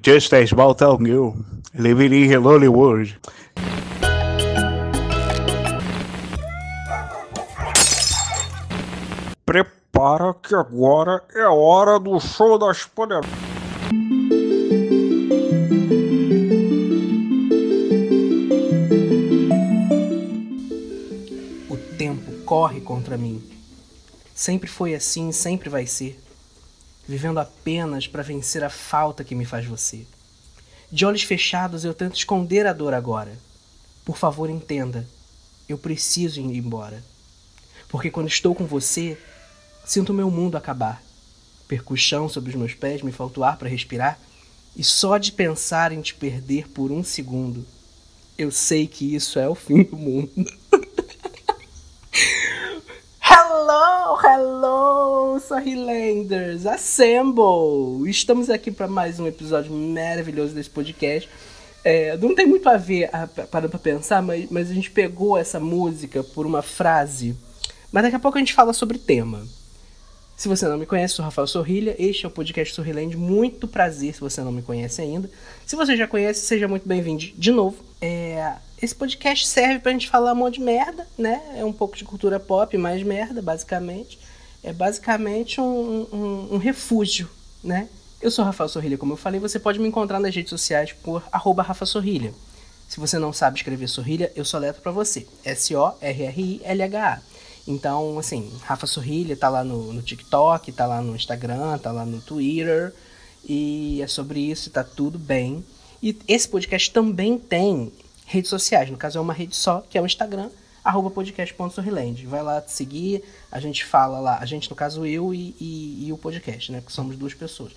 Just a small town girl living in Hollywood. Prepara que agora é a hora do show das poderosas. O tempo corre contra mim. Sempre foi assim, sempre vai ser. Vivendo apenas para vencer a falta que me faz você. De olhos fechados eu tento esconder a dor agora. Por favor, entenda. Eu preciso ir embora. Porque quando estou com você, sinto meu mundo acabar. Perco o chão sobre os meus pés, me falta ar para respirar, e só de pensar em te perder por um segundo, eu sei que isso é o fim do mundo. hello, hello, Sorrilanders! Assemble! Estamos aqui para mais um episódio maravilhoso desse podcast. É, não tem muito a ver, parando pra pensar, mas, mas a gente pegou essa música por uma frase. Mas daqui a pouco a gente fala sobre tema. Se você não me conhece, sou Rafael Sorrilha, este é o podcast Sorriland. Muito prazer se você não me conhece ainda. Se você já conhece, seja muito bem-vindo de novo. É, esse podcast serve pra gente falar um monte de merda, né? É um pouco de cultura pop, mais merda, basicamente. É basicamente um, um, um refúgio, né? Eu sou Rafael Sorrilha, como eu falei, você pode me encontrar nas redes sociais por arroba Rafa Sorrilha. Se você não sabe escrever Sorrilha, eu soletro para você. S-O-R-R-I-L-H-A. Então, assim, Rafa Sorrilha tá lá no, no TikTok, tá lá no Instagram, tá lá no Twitter. E é sobre isso, tá tudo bem. E esse podcast também tem redes sociais. No caso, é uma rede só, que é o Instagram, arroba podcast.sorriland. Vai lá te seguir, a gente fala lá, a gente, no caso, eu e, e, e o podcast, né? Que somos duas pessoas.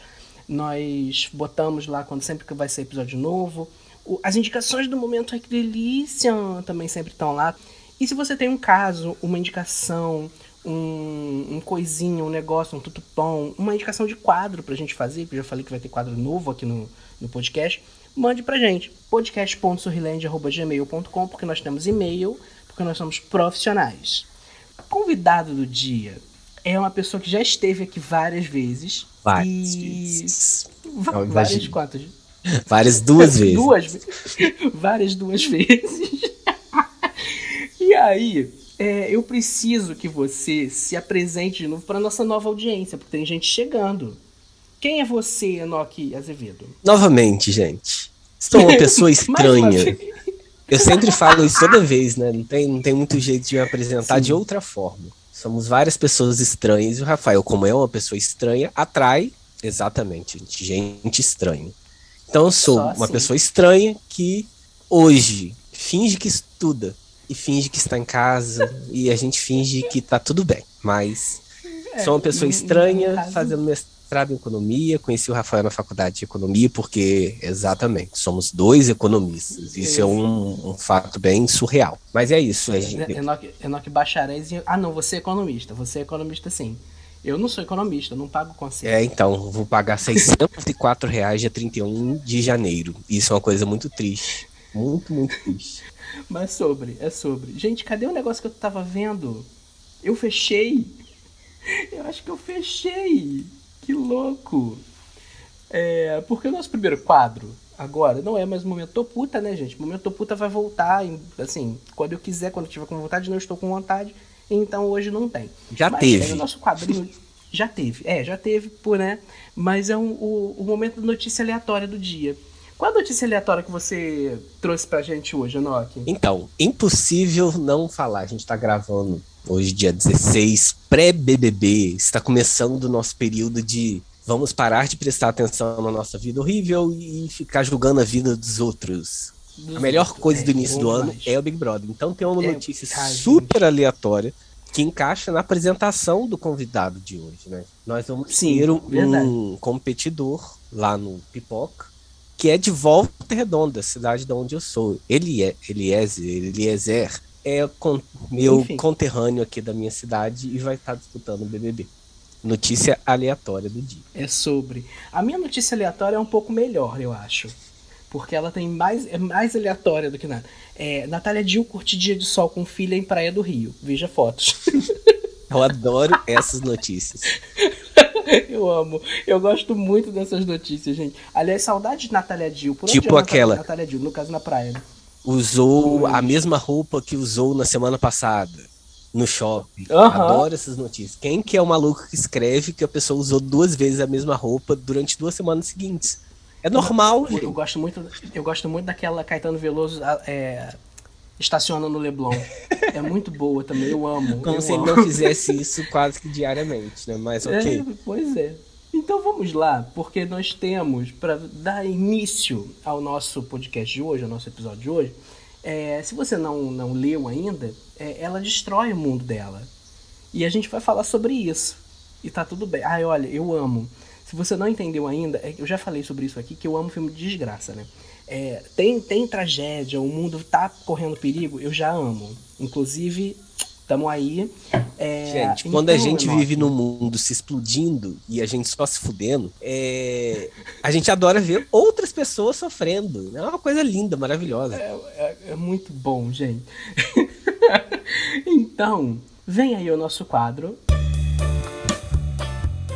Nós botamos lá quando sempre que vai ser episódio novo. O, as indicações do momento é que delícia também sempre estão lá. E se você tem um caso, uma indicação, um, um coisinha, um negócio, um tutupom, uma indicação de quadro pra gente fazer, porque eu já falei que vai ter quadro novo aqui no, no podcast, mande pra gente. podcast.sorriland.gmail.com, porque nós temos e-mail, porque nós somos profissionais. Convidado do dia é uma pessoa que já esteve aqui várias vezes. Várias e... vezes. Várias quantas? Várias duas vezes. duas Várias duas vezes. E aí, é, eu preciso que você se apresente de novo para nossa nova audiência, porque tem gente chegando. Quem é você, Enoque Azevedo? Novamente, gente. Estou uma pessoa estranha. eu sempre falo isso toda vez, né? Não tem, não tem muito jeito de me apresentar Sim. de outra forma. Somos várias pessoas estranhas e o Rafael, como é uma pessoa estranha, atrai exatamente gente estranha. Então eu sou Só uma assim. pessoa estranha que hoje finge que estuda e finge que está em casa e a gente finge que está tudo bem, mas é, sou uma pessoa estranha caso... fazendo mestrado em economia, conheci o Rafael na faculdade de economia porque exatamente somos dois economistas. Isso é um, um fato bem surreal. Mas é isso. É, gente... Enoque, Enoque Bacharéis. Ah, não, você é economista. Você é economista sim. Eu não sou economista, não pago conselho. É, então, vou pagar 604 reais dia 31 de janeiro. Isso é uma coisa muito triste. Muito, muito triste. Mas sobre, é sobre. Gente, cadê o negócio que eu tava vendo? Eu fechei. Eu acho que eu fechei. Que louco. É, porque o nosso primeiro quadro agora não é mais momento tô puta, né, gente? Momento puta vai voltar, assim, quando eu quiser, quando eu tiver com vontade, não estou com vontade então hoje não tem. Já Mas teve. o nosso quadrinho já teve, é, já teve, por né? Mas é um, o, o momento da notícia aleatória do dia. Qual a notícia aleatória que você trouxe pra gente hoje, Enoch? Então, impossível não falar. A gente tá gravando hoje, dia 16, pré-BBB. Está começando o nosso período de vamos parar de prestar atenção na nossa vida horrível e ficar julgando a vida dos outros a melhor coisa do início do ano é o Big Brother. Então tem uma é, notícia super aleatória que encaixa na apresentação do convidado de hoje, né? Nós vamos Sim, ter um, um, competidor lá no Pipoca, que é de Volta Redonda, cidade de onde eu sou. Ele é Eliezer, Eliezer é con meu Enfim. conterrâneo aqui da minha cidade e vai estar disputando o BBB. Notícia aleatória do dia. É sobre. A minha notícia aleatória é um pouco melhor, eu acho porque ela tem mais é mais aleatória do que nada. É, Natália Dil curte dia de sol com filha em Praia do Rio. Veja fotos. Eu adoro essas notícias. Eu amo. Eu gosto muito dessas notícias, gente. Aliás, saudade de Natália Dill. Por Tipo aquela- Natália Dill, no caso na praia. né? Usou a mesma roupa que usou na semana passada no shopping. Aham. Adoro essas notícias. Quem que é o maluco que escreve que a pessoa usou duas vezes a mesma roupa durante duas semanas seguintes? É normal, Eu, eu gente. gosto muito, eu gosto muito daquela Caetano Veloso é, estaciona no Leblon. É muito boa também, eu amo. Como eu se ele amo. não fizesse isso quase que diariamente, né? Mas ok. É, pois é. Então vamos lá, porque nós temos, para dar início ao nosso podcast de hoje, ao nosso episódio de hoje, é, se você não, não leu ainda, é, ela destrói o mundo dela. E a gente vai falar sobre isso. E tá tudo bem. Ai, olha, eu amo. Se você não entendeu ainda, é eu já falei sobre isso aqui, que eu amo filme de desgraça, né? É, tem, tem tragédia, o mundo tá correndo perigo, eu já amo. Inclusive, tamo aí. É, Gente, quando a então, gente vive num mundo se explodindo e a gente só se fudendo, é, a gente adora ver outras pessoas sofrendo. É uma coisa linda, maravilhosa. É, é- é muito bom, gente. então, vem aí o nosso quadro.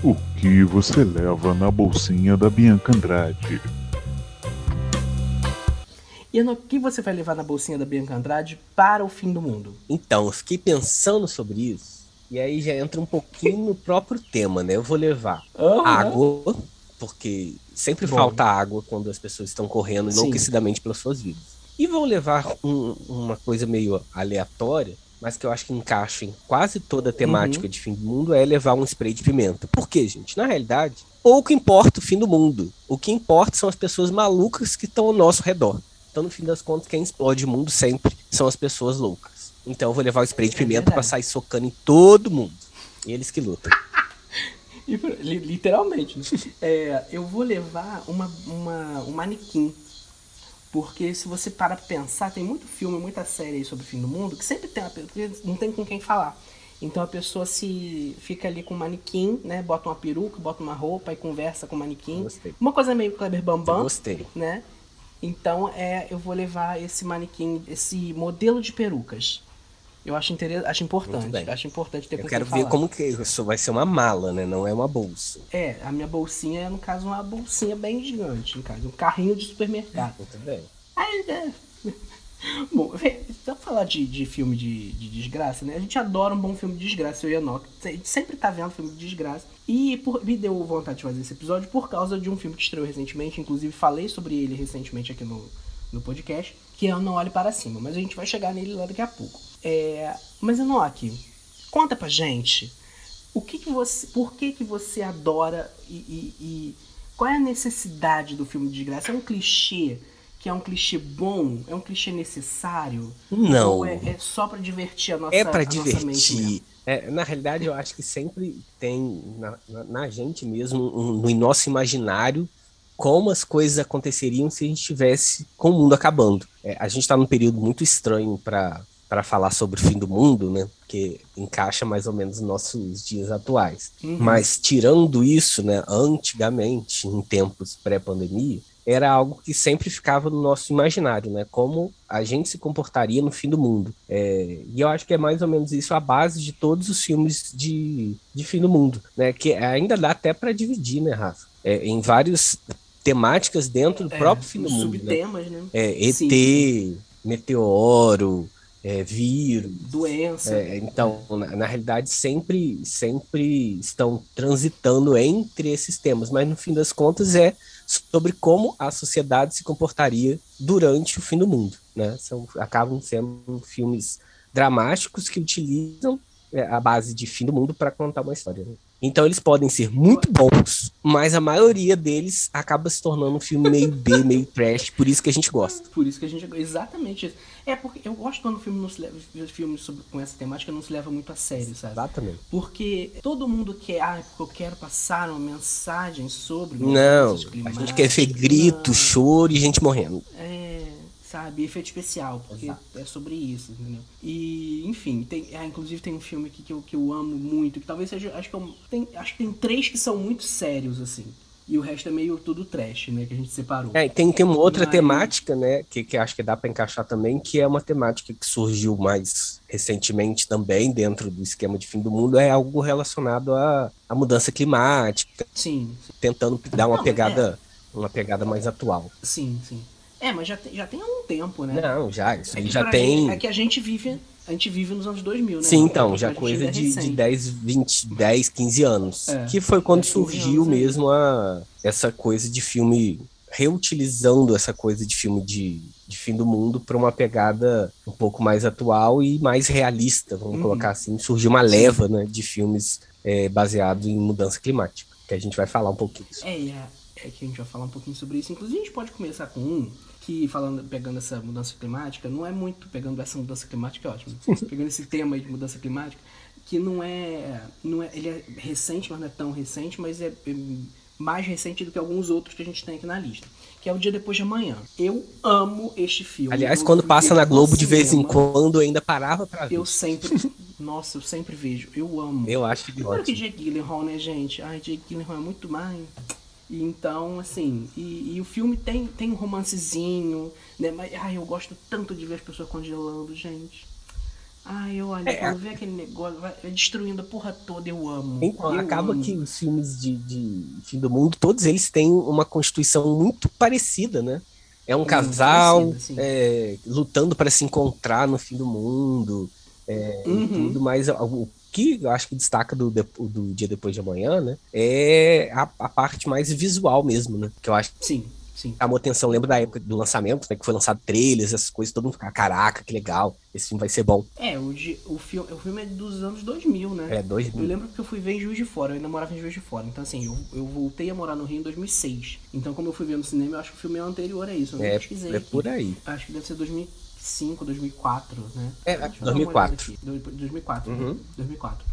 O que você leva na bolsinha da Bianca Andrade? E no que você vai levar na bolsinha da Bianca Andrade para o fim do mundo? Então, eu fiquei pensando sobre isso. E aí já entra um pouquinho no próprio tema, né? Eu vou levar Aham. água, porque sempre Bom. falta água quando as pessoas estão correndo Sim. enlouquecidamente pelas suas vidas. E vou levar um- uma coisa meio aleatória, mas que eu acho que encaixa em quase toda a temática Uhum. de fim do mundo, é levar um spray de pimenta. Por quê, gente? Na realidade, pouco importa o fim do mundo. O que importa são as pessoas malucas que estão ao nosso redor. Então, no fim das contas, quem explode o mundo sempre são as pessoas loucas. Então, eu vou levar o spray de É pimenta verdade. pra sair socando em todo mundo. Eles que lutam. Li- literalmente. né? É, eu vou levar uma, uma, um manequim. Porque se você parar pra pensar, tem muito filme, muita série sobre o fim do mundo, que sempre tem uma pessoa, não tem com quem falar. Então a pessoa se fica ali com um manequim, né? Bota uma peruca, bota uma roupa e conversa com o manequim. Gostei. Uma coisa meio Kleber Bambam, Gostei. né? Então é, eu vou levar esse manequim, esse modelo de perucas. Eu acho, inter... acho importante. Acho importante ter Eu quero ver falar. como que isso vai ser uma mala, né? Não é uma bolsa. É, a minha bolsinha é, no caso, uma bolsinha bem gigante, no caso, um carrinho de supermercado. Muito bem. Aí, é. Bom, vê, então falar de, de filme de, de desgraça, né? A gente adora um bom filme de desgraça, eu e a Enoch. A gente sempre tá vendo filme de desgraça. E por- me deu vontade de fazer esse episódio por causa de um filme que estreou recentemente. Inclusive, falei sobre ele recentemente aqui no, no podcast, que é o Não Olhe Para Cima. Mas a gente vai chegar nele lá daqui a pouco. É, mas, Enoch, conta pra gente o que, que você. Por que, que você adora e, e- e qual é a necessidade do filme de desgraça? É um clichê que é um clichê bom? É um clichê necessário? Não. Ou é, é só pra divertir a nossa É pra a nossa mente mesmo? divertir. É, na realidade, eu acho que sempre tem na, na- na gente mesmo, um- no nosso imaginário, como as coisas aconteceriam se a gente estivesse com o mundo acabando. É, a gente está num período muito estranho para para falar sobre o fim do mundo, né? Porque encaixa mais ou menos nos nossos dias atuais. Uhum. Mas tirando isso, né? Antigamente, em tempos pré-pandemia, era algo que sempre ficava no nosso imaginário, né? Como a gente se comportaria no fim do mundo. É, e eu acho que é mais ou menos isso a base de todos os filmes de, de fim do mundo, né? Que ainda dá até para dividir, né, Rafa? É, em várias temáticas dentro do É, próprio fim do mundo. Né? subtemas, né? É, ET, Sim, meteoro, é, vírus. Doença. É, então, na, na realidade, sempre, sempre estão transitando entre esses temas, mas no fim das contas é sobre como a sociedade se comportaria durante o fim do mundo. Né? São, acabam sendo filmes dramáticos que utilizam é, a base de fim do mundo para contar uma história. né? Então eles podem ser muito bons, mas a maioria deles acaba se tornando um filme meio B, meio trash, por isso que a gente gosta. Por isso que a gente. Exatamente isso. É porque eu gosto quando o filme não se leva. Filmes sobre, com essa temática não se leva muito a sério, sabe? Exatamente. Porque todo mundo quer, ah, porque eu quero passar uma mensagem sobre Não, a gente quer ver grito, Não. choro e gente morrendo. É, sabe, efeito especial, porque Exato. é sobre isso, entendeu? E, enfim, tem, ah, inclusive tem um filme aqui que eu, que eu amo muito, que talvez seja, acho que, eu, tem, acho que tem três que são muito sérios, assim. E o resto é meio tudo trash, né? Que a gente separou. É, tem, tem uma outra Mas- temática, né, que, que acho que dá para encaixar também, que é uma temática que surgiu mais recentemente também dentro do esquema de fim do mundo, é algo relacionado à, à mudança climática, Sim, sim, tentando dar uma Não, pegada, uma pegada mais atual. sim, sim. É, mas já tem, já tem há um tempo, né? Não, já, isso É aí que já tem. gente- é que a gente vive, a gente vive nos anos 2000, né? Sim, Então, então, já coisa é de, de recente. 10, 20, 10, 15 anos. É, que foi quando 10, 15 surgiu aí. mesmo a, essa coisa de filme, reutilizando essa coisa de filme de, de fim do mundo para uma pegada um pouco mais atual e mais realista, vamos Uhum. colocar assim. Surgiu uma leva né, de filmes é, baseados em mudança climática, que a gente vai falar um pouquinho. disso. É, é, é que a gente vai falar um pouquinho sobre isso. Inclusive, a gente pode começar com um que, falando, pegando essa mudança climática, não é muito pegando essa mudança climática, é ótimo. pegando esse tema aí de mudança climática, que não é, não é. Ele é recente, mas não é tão recente, mas é, é mais recente do que alguns outros que a gente tem aqui na lista. Que é o Dia Depois de Amanhã. Eu amo este filme. Aliás, Eu quando passa na Globo de vez em quando, eu ainda parava para ver. Eu sempre. Nossa, eu sempre vejo. Eu amo. Eu acho que Claro que ótimo. Jake Gyllenhaal, né, gente? Ai, Jake Gyllenhaal é muito mais. E então, assim, e, e o filme tem, tem um romancezinho, né? Mas, ai, eu gosto tanto de ver as pessoas congelando, gente. Ai, eu olho, É, quando vê aquele negócio, vai destruindo a porra toda, eu amo. Então, Eu acaba amo. que os filmes de, de fim do mundo, todos eles têm uma constituição muito parecida, né? É um Muito casal é, lutando para se encontrar no fim do mundo é, Uhum. tudo, mas o que eu acho que destaca do, do dia depois de amanhã, né? É a, a parte mais visual mesmo, né? Que eu acho que Sim, sim. chamou atenção. Lembro da época do lançamento, né? Que foi lançado trailers, essas coisas, todo mundo ficava, caraca, que legal, esse filme vai ser bom. É, o, o, filme, o filme é dos anos 2000, né? É, dois Eu lembro que eu fui ver em Juiz de Fora, eu ainda morava em Juiz de Fora. Então, assim, eu, eu voltei a morar no Rio em 2006. Então, como eu fui ver no cinema, eu acho que o filme é anterior a isso. Eu não É, pesquisei. é aqui. por aí. Acho que deve ser 2005, 2004, né? É, Deixa eu dar uma 2004. olhada aqui. Do- 2004, Uhum. né? 2004.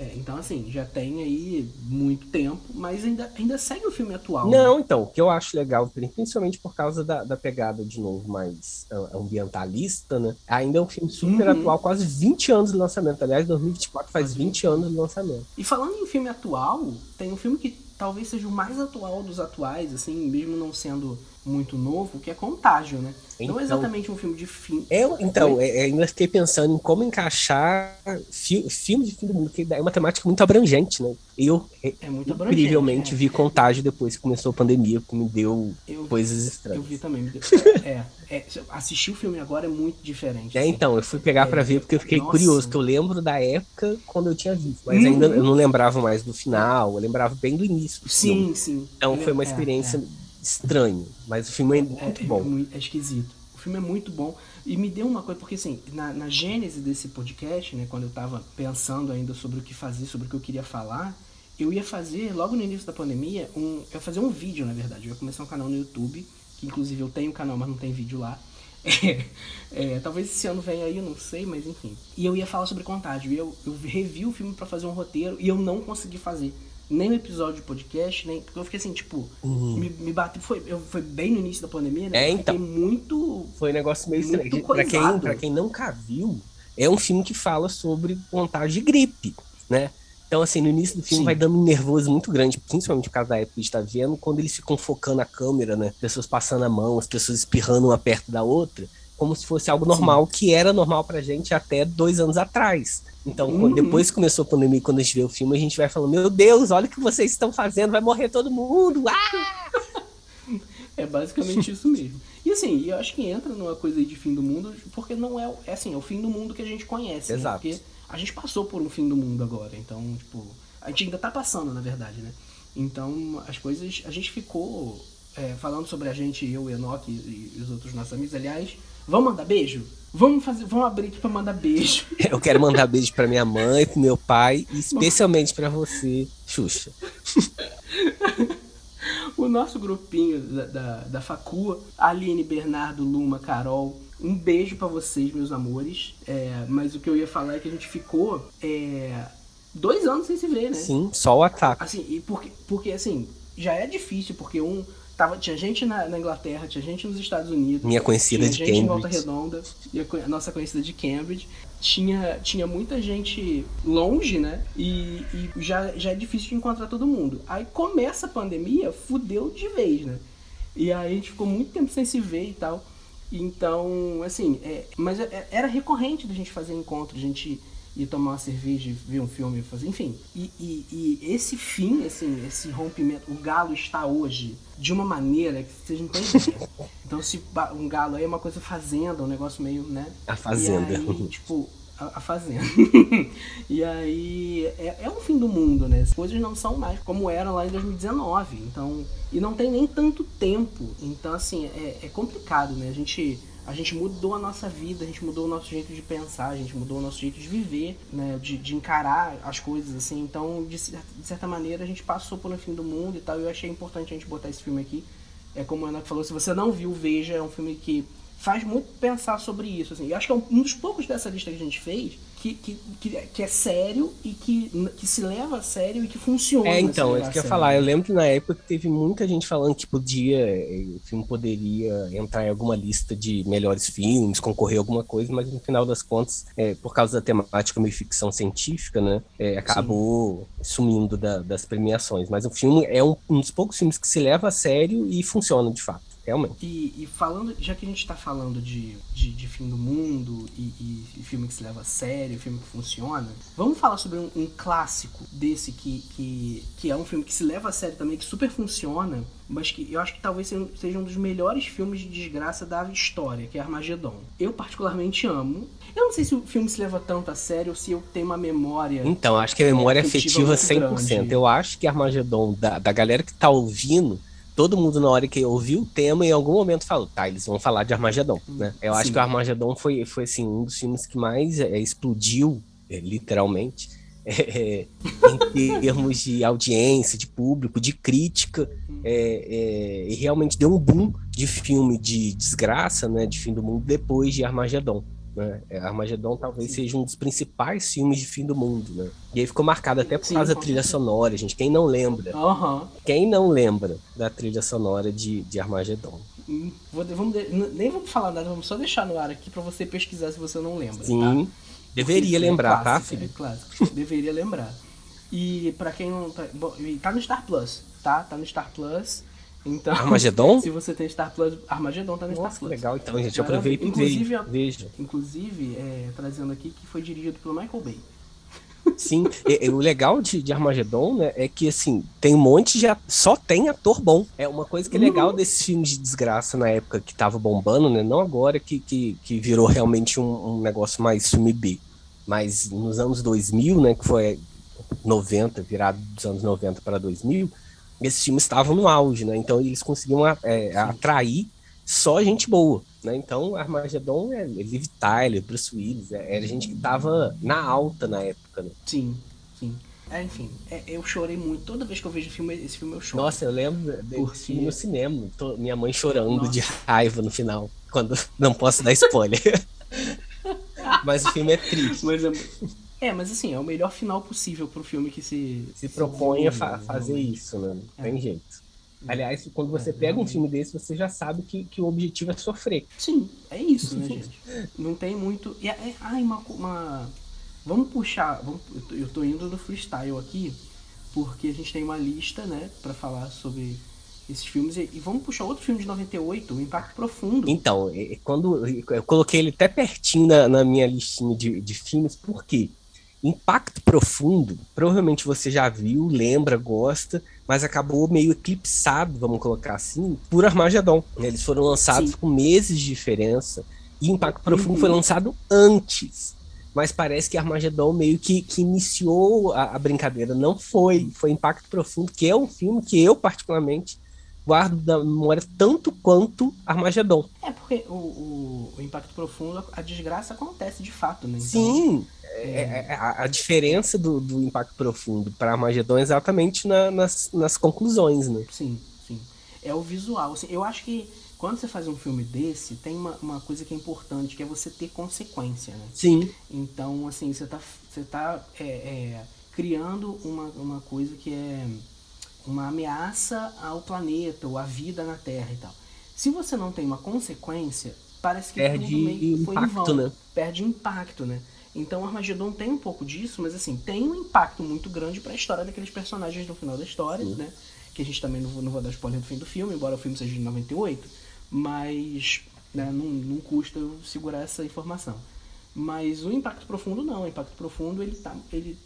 É, então, assim, já tem aí muito tempo, mas ainda, ainda segue o filme atual. né? Não, então, o que eu acho legal, principalmente por causa da, da pegada, de novo, mais ambientalista, né? Ainda é um filme super Uhum. atual, quase 20 anos de lançamento. Aliás, 2024 faz Quase 20 anos de lançamento. E falando em filme atual, tem um filme que talvez seja o mais atual dos atuais, assim, mesmo não sendo muito novo, que é Contágio, né? Não Então- é exatamente um filme de fim. Eu, então, é- é, ainda fiquei pensando em como encaixar fi, filme de fim do mundo, que é uma temática muito abrangente, né? Eu, é, incrivelmente, é. vi Contágio depois que começou a pandemia, que me deu Eu, coisas eu estranhas. vi também. me deu- É, é, assistir o filme agora é muito diferente. É, assim. então, eu fui pegar pra É, ver porque eu fiquei nossa. curioso, que eu lembro da época quando eu tinha visto, mas Uhum. ainda eu não lembrava mais do final, eu lembrava bem do início do. Sim, sim. Então foi uma experiência é. estranha, mas o filme é muito é, bom. É, é esquisito. O filme é muito bom. E me deu uma coisa, porque assim, na, na gênese desse podcast, né, quando eu tava pensando ainda sobre o que fazer, sobre o que eu queria falar, eu ia fazer, logo no início da pandemia, um, eu ia fazer um vídeo, na verdade. Eu ia começar um canal no YouTube, que inclusive eu tenho um canal, mas não tem vídeo lá. É, é, talvez esse ano venha aí, eu não sei, mas enfim. E eu ia falar sobre contágio. E eu, eu revi o filme pra fazer um roteiro e eu não consegui fazer. Nem o episódio de podcast, nem. Porque eu fiquei assim, tipo, me, me bateu. Foi, eu, foi bem no início da pandemia, né? É, eu fiquei então. muito. Foi um negócio meio estranho. Pra quem, pra quem nunca viu, é um filme que fala sobre contágio de gripe, né? Então, assim, no início do filme Sim. vai dando um nervoso muito grande, principalmente por causa da época que a gente tá vendo, quando eles ficam focando a câmera, né? Pessoas passando a mão, as pessoas espirrando uma perto da outra, como se fosse algo normal, que era normal pra gente até dois anos atrás. Então, Uhum. depois que começou a pandemia, quando a gente vê o filme, a gente vai falando, meu Deus, olha o que vocês estão fazendo, vai morrer todo mundo! Ah! É basicamente isso mesmo. E assim, eu acho que entra numa coisa aí de fim do mundo, porque não é, o- é assim, é o fim do mundo que a gente conhece. né? Exato. Porque a gente passou por um fim do mundo agora. Então, tipo, a gente ainda tá passando, na verdade, né? Então, as coisas. A gente ficou é, falando sobre a gente, eu, Enoch e, e os outros nossos amigos. Aliás, vamos mandar beijo? Vamos fazer. Vamos abrir aqui pra mandar beijo. Eu quero mandar beijo pra minha mãe, pro meu pai e especialmente pra você, Xuxa. O nosso grupinho da, da, da Facua, Aline, Bernardo, Luma, Carol, um beijo pra vocês, meus amores. É, mas o que eu ia falar é que a gente ficou é, dois anos sem se ver, né? Sim, só o ataque. Assim, e porque, porque assim, já é difícil, porque um. Tava, tinha gente na, na Inglaterra, tinha gente nos Estados Unidos. Minha conhecida tinha de gente em Volta Cambridge. Redonda, e a, nossa conhecida de Cambridge. tinha, tinha muita gente longe, né? E, e, já, já é difícil de encontrar todo mundo. Aí começa a pandemia, fudeu de vez, né? E aí a gente ficou muito tempo sem se ver e tal. Então, assim, é, mas é, era recorrente da gente fazer encontro, a gente ir tomar uma cerveja, ver um filme, fazer, enfim. E, e, e, esse fim, assim, esse rompimento, o galo está hoje de uma maneira que vocês não têm ideia. Então, se um galo aí é uma coisa fazenda, um negócio meio, né? A fazenda. E aí, tipo, a, fazenda. e aí é, é o fim do mundo, né? As coisas não são mais como eram lá em 2019. Então, e não tem nem tanto tempo. Então, assim, é, é complicado, né? A gente a gente mudou a nossa vida, a gente mudou o nosso jeito de pensar, a gente mudou o nosso jeito de viver, né? De, de encarar as coisas, assim. Então, de, de, certa maneira, a gente passou pelo fim do mundo e tal. E eu achei importante a gente botar esse filme aqui. É como a Ana falou, se você não viu, veja. É um filme que faz muito pensar sobre isso. Assim. Eu acho que é um dos poucos dessa lista que a gente fez que, que, que, que, é sério e que, que se leva a sério e que funciona. É, então, é isso que eu ia falar. Eu lembro que na época teve muita gente falando que podia, eh, o filme poderia entrar em alguma lista de melhores filmes, concorrer a alguma coisa, mas no final das contas, é, por causa da temática meio ficção científica, né, é, acabou Sim. sumindo da, das premiações. Mas o filme é um, um dos poucos filmes que se leva a sério e funciona de fato realmente. E, e, falando, já que a gente está falando de, de, de, fim do mundo e, e, filme que se leva a sério, filme que funciona, vamos falar sobre um, um, clássico desse que, que, que é um filme que se leva a sério também, que super funciona, mas que eu acho que talvez seja um dos melhores filmes de desgraça da história, que é Armagedon. Eu particularmente amo. Eu não sei se o filme se leva tanto a sério ou se eu tenho uma memória. Então, acho que a memória afetiva, afetiva 100%. Grande. Eu acho que Armagedon, da, da galera que tá ouvindo, todo mundo na hora que ouviu o tema em algum momento falou, tá, eles vão falar de Armagedon, né? Eu Sim. acho que o Armagedon foi, foi assim, um dos filmes que mais é, explodiu, é, literalmente, é, em termos de audiência, de público, de crítica, é, é, e realmente deu um boom de filme de desgraça, né, de fim do mundo, depois de Armagedon. Né? É, Armagedon talvez Sim. seja um dos principais filmes de fim do mundo, né? E aí ficou marcado até por Sim, causa da trilha certeza. sonora, gente. Quem não lembra? Uhum. Quem não lembra da trilha sonora de, de Armagedon? Hum, vou, vamos nem vamos falar nada, vamos só deixar no ar aqui para você pesquisar se você não lembra. Sim. Tá? Deveria é lembrar, é tá, filho? É clássico. Deveria lembrar. E para quem não tá, bom, tá no Star Plus, tá? Tá no Star Plus. Então, Armagedon? Se você tem Star Plus, Armagedon tá no Nossa, Star Plus. legal, então, gente. Aproveita inclusive, e veja. Inclusive, é, trazendo aqui que foi dirigido pelo Michael Bay. Sim, e, e, o legal de, de Armagedon, né, é que assim, tem um monte de. Só tem ator bom. É uma coisa que é legal uhum. desses filmes de desgraça na época que tava bombando, né? Não agora que, que, que virou realmente um, um negócio mais filme B. Mas nos anos 2000, né, que foi 90, virado dos anos 90 para 2000, esses filmes estavam no auge, né? Então eles conseguiam é, atrair só gente boa, né? Então Armagedon é Liv Tyler, Bruce Willis, é, era gente que tava na alta na época, né? Sim, sim. É, enfim, é, eu chorei muito. Toda vez que eu vejo filme, esse filme eu choro. Nossa, eu lembro desse Porque... filme no cinema. Tô, minha mãe chorando Nossa. de raiva no final, quando não posso dar spoiler. Mas o filme é triste. Mas é... É, mas assim, é o melhor final possível pro filme que se. Se propõe a fa fazer isso, né? Não é. tem jeito. Aliás, quando você é, pega um filme desse, você já sabe que, que o objetivo é sofrer. Sim, é isso, né, gente? Não tem muito. E, é, ai, uma, uma. Vamos puxar. Vamos, eu tô indo do freestyle aqui, porque a gente tem uma lista, né, para falar sobre esses filmes. E, e, vamos puxar outro filme de 98, O Impacto Profundo. Então, quando eu coloquei ele até pertinho na, na minha listinha de, de filmes, por quê? Impacto Profundo, provavelmente você já viu, lembra, gosta, mas acabou meio eclipsado, vamos colocar assim, por Armagedon. Eles foram lançados Sim. com meses de diferença e Impacto Profundo uhum. foi lançado antes. Mas parece que Armagedon meio que, que iniciou a, a, brincadeira. Não foi, foi Impacto Profundo, que é um filme que eu, particularmente, guardo da memória tanto quanto Armagedon. É, porque o, o, o Impacto Profundo, a desgraça acontece de fato, né? Então... Sim, é, é, é, a, a, diferença do, do impacto profundo para Armagedon é exatamente na, nas, nas conclusões, né? Sim, sim. É o visual. Assim, eu acho que quando você faz um filme desse, tem uma, uma coisa que é importante, que é você ter consequência, né? Sim. Então, assim, você tá, você tá é, é, criando uma, uma coisa que é uma ameaça ao planeta ou à vida na Terra e tal. Se você não tem uma consequência, parece que Perde tudo meio impacto, foi em vão. Né? Perde impacto, né? Então Armagedon tem um pouco disso, mas assim, tem um impacto muito grande para a história daqueles personagens no final da história, Sim. né? Que a gente também não vou, não vou dar spoiler do fim do filme, embora o filme seja de 98, mas né, não, não custa eu segurar essa informação. Mas o impacto profundo não, o impacto profundo ele tá. Ele,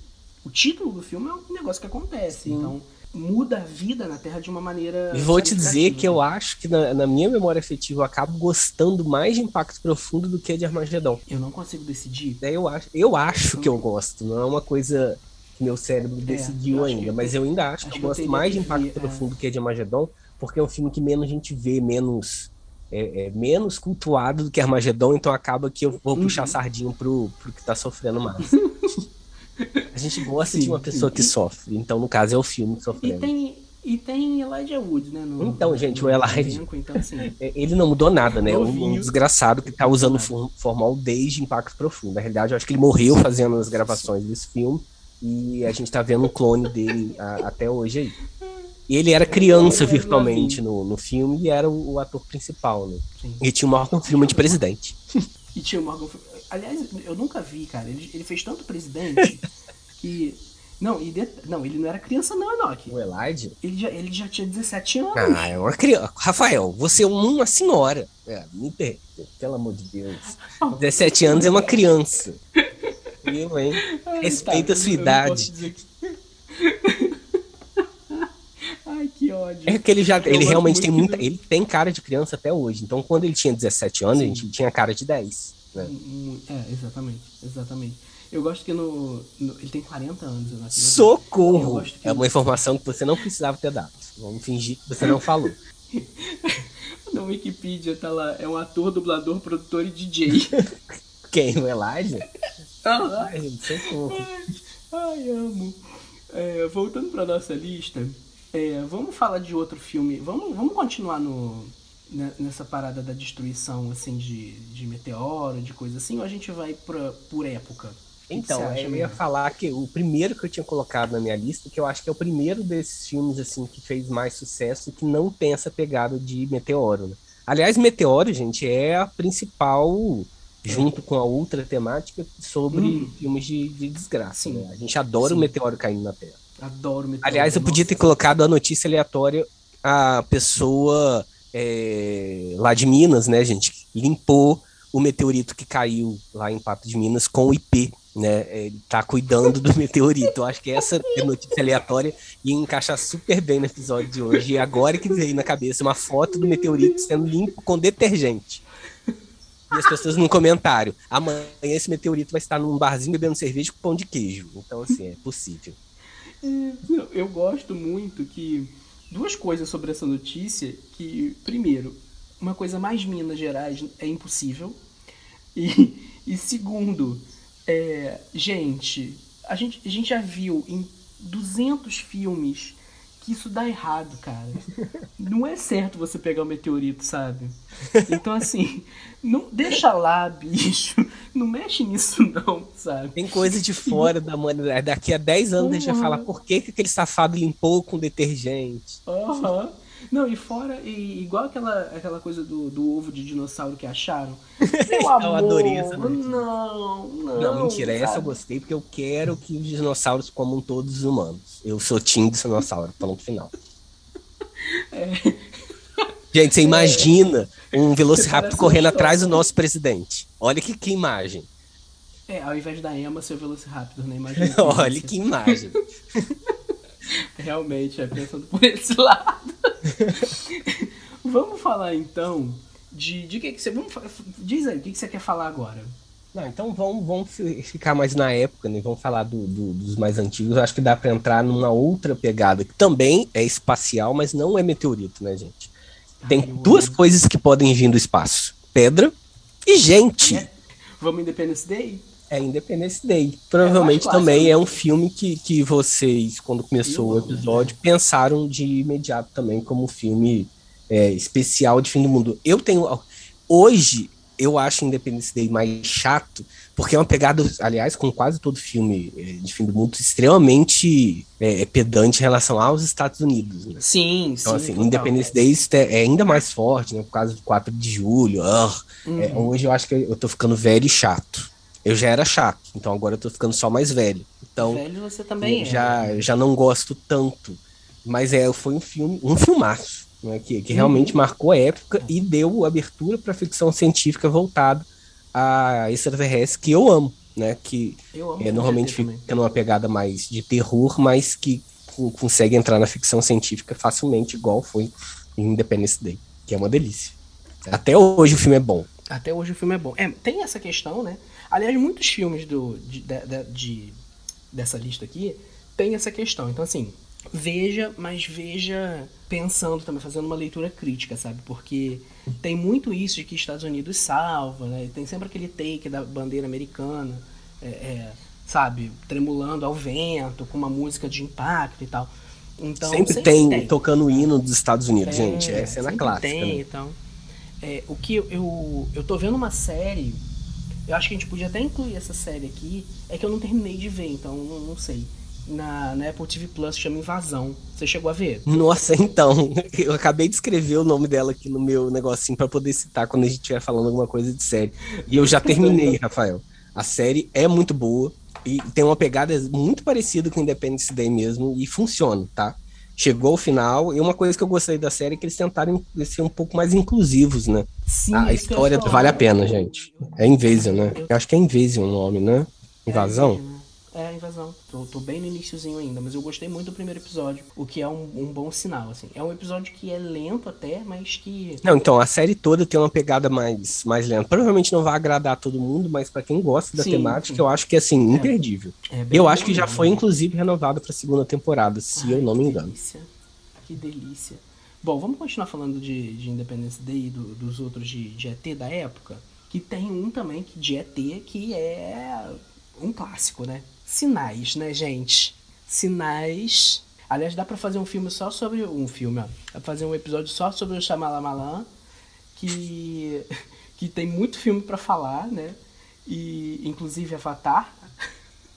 o título do filme é um negócio que acontece. Sim. Então muda a vida na Terra de uma maneira. Vou te dizer que eu acho que na, na minha memória afetiva eu acabo gostando mais de Impacto Profundo do que de Armagedon. Eu não consigo decidir. Daí eu acho, eu acho que eu gosto, não é uma coisa que meu cérebro decidiu É, eu acho ainda, mas eu ainda acho, acho que eu gosto mais de Impacto ver, é. Profundo do que de Armagedon, porque é um filme que menos gente vê, menos é, é, menos cultuado do que Armagedon, então acaba que eu vou puxar Uhum. sardinho pro, pro que tá sofrendo mais. A gente gosta Sim, de uma pessoa sim. que sofre, então no caso é o filme E sofrendo. tem, e tem Elijah Wood, né? no- Então, gente, no o Elijah- elenco, Então, assim, É, Ele não mudou nada, né? Um, Novinho. um desgraçado que tá usando for- formal desde Impacto Profundo. Na realidade, eu acho que ele morreu fazendo as gravações desse filme. E a gente tá vendo um clone dele a- até hoje aí. E ele era criança Ele era virtualmente no, no filme e era o, o ator principal, né? sim. E tinha o Morgan Freeman de presidente. E tinha o Morgan Freeman. Aliás, eu nunca vi, cara. Ele, ele fez tanto presidente que. Não, e det- não, ele não era criança, não, Enoch. O Elijah? Ele já, ele já tinha 17 anos. Ah, é uma criança. Rafael, você é uma senhora. É, me perdoe, pelo amor de Deus. 17 anos é uma criança. Eu, hein? Ai, Respeita a sua eu não idade. posso dizer que- Ai, que ódio. É que ele já, Eu ele realmente tem muita, ele tem cara de criança até hoje. Então, quando ele tinha 17 anos, Sim. a gente tinha cara de 10, né? Hum, É, exatamente, exatamente. Eu gosto que no, no- ele tem 40 anos. Eu Socorro! que- É uma informação que você não precisava ter dado. Vamos fingir que você não falou. Na Wikipedia tá lá, é um ator, dublador, produtor e DJ. Quem? O Elijah? Aham. Ai, gente, socorro. Ai, amo. É, voltando pra nossa lista, é, vamos falar de outro filme. Vamos, vamos continuar no, nessa parada da destruição, assim, de, de meteoro, de coisa assim, ou a gente vai pra, por época? Então, acha eu ia melhor? falar que o primeiro que eu tinha colocado na minha lista, que eu acho que é o primeiro desses filmes assim que fez mais sucesso e que não tem essa pegada de meteoro. Né? Aliás, meteoro, gente, é a principal, junto com a outra temática, sobre Hum. filmes de, de desgraça. Né? A gente adora Sim. o meteoro caindo na Terra. Adoro meteoro. Aliás, eu podia ter nossa. colocado a notícia aleatória, a pessoa é, lá de Minas, né, gente, limpou o meteorito que caiu lá em Pato de Minas com o IP, né? Ele tá cuidando do meteorito. Eu acho que essa é notícia aleatória ia encaixar super bem no episódio de hoje. E agora que veio na cabeça uma foto do meteorito sendo limpo com detergente. E as pessoas num comentário. Amanhã esse meteorito vai estar num barzinho bebendo cerveja com pão de queijo. Então, assim, é possível. Eu gosto muito que. Duas coisas sobre essa notícia. Que, primeiro, uma coisa mais Minas Gerais é impossível. E, e segundo, é, gente, a gente, a gente já viu em 200 filmes que isso dá errado, cara. Não é certo você pegar o meteorito, sabe? Então, assim, não deixa lá, bicho. Não mexe nisso, não, sabe? Tem coisa de fora da humanidade. Daqui a 10 anos a gente vai Uhum. falar por que, que aquele safado limpou com detergente. Aham. Não, e fora, e, igual aquela, aquela coisa do, do ovo de dinossauro que acharam. Meu amor, adorei essa não, não. Não, mentira, essa eu sabe? gostei porque eu quero que os dinossauros comam todos os humanos. Eu sou time dinossauro, ponto final. É. Gente, você imagina um Velociraptor correndo uma atrás do nosso presidente. Olha que, que imagem. É, ao invés da Emma ser o Velociraptor, né? Imagina. Olha que imagem. Realmente, é pensando por esse lado. vamos falar então de, de que, que você. Vamos, diz aí, o que, que você quer falar agora? Não, então vamos, vamos fi- ficar mais na época, né? Vamos falar do- do- dos mais antigos. Acho que dá pra entrar numa outra pegada que também é espacial, mas não é meteorito, né, gente? Tem Ai, duas amo. coisas que podem vir do espaço: pedra e gente. É? Vamos Independence Day? É Independence Day. Provavelmente É, também clássico. é um filme que, que vocês, quando começou Eu o episódio, pensaram de imediato também como filme é, especial de fim do mundo. Eu tenho. Hoje, eu acho Independence Day mais chato, porque é uma pegada, aliás, com quase todo filme é, de fim do mundo, extremamente é, pedante em relação aos Estados Unidos. Né? Sim, Então, sim. assim. Independence Day é é ainda mais forte, né? Por causa do 4 de julho. Uhum. é, hoje eu acho que eu tô ficando velho e chato. Eu já era chato, então agora eu tô ficando só mais velho. Então, Velho você também é. já, já não gosto tanto. Mas é, foi um filme, um filmaço, né, que, que realmente marcou a época e deu abertura para ficção científica voltada a extraterrestre que eu amo, né? Que Eu amo é, normalmente também. fica numa pegada mais de terror, mas que co- consegue entrar na ficção científica facilmente, igual foi em Independence Day, que é uma delícia. Até hoje o filme é bom. Até hoje o filme é bom. É, tem essa questão, né? Aliás, muitos filmes do, de, de- de- de- dessa lista aqui tem essa questão. Então, assim, veja, mas veja pensando também, fazendo uma leitura crítica, sabe? Porque tem muito isso de que Estados Unidos salva, né? Tem sempre aquele take da bandeira americana, é, é, sabe? Tremulando ao vento, com uma música de impacto e tal. Então, sempre, tem, tocando o hino dos Estados Unidos, gente. É cena sempre clássica. Tem, né? então. É, o que eu, eu, eu tô vendo uma série, eu acho que a gente podia até incluir essa série aqui, é que eu não terminei de ver, então não, não sei. Na, na Apple TV Plus chama Invasão. Você chegou a ver? Nossa, então, eu acabei de escrever o nome dela aqui no meu negocinho pra poder citar quando a gente estiver falando alguma coisa de série. E eu já terminei, Rafael. A série é muito boa e tem uma pegada muito parecida com Independence Day mesmo e funciona, tá? Chegou ao final e uma coisa que eu gostei da série é que eles tentaram ser um pouco mais inclusivos, né? Sim, a história vale a pena, gente. É Invasion, né? Eu acho que é Invasion o nome, né? Invasão? É, é, invasão. Tô, tô bem no iníciozinho ainda, mas eu gostei muito do primeiro episódio, o que é um, um bom sinal, assim. É um episódio que é lento até, mas que... Não, então, a série toda tem uma pegada mais, mais lenta. Provavelmente não vai agradar todo mundo, mas pra quem gosta da Sim, temática, sim. eu acho que é assim, imperdível. é bem Eu acho que já foi, inclusive, renovada pra segunda temporada, se eu Ai, não me que engano. Delícia. Que delícia. Bom, vamos continuar falando de, de Independence Day e do- dos outros de, de ET da época. Que tem um também que, de ET que é um clássico, né? Sinais, né, gente? Sinais. Aliás, dá pra fazer um filme só sobre. Um filme, ó. Dá pra fazer um episódio só sobre o Shyamalan, que, que tem muito filme pra falar, né? E inclusive Avatar.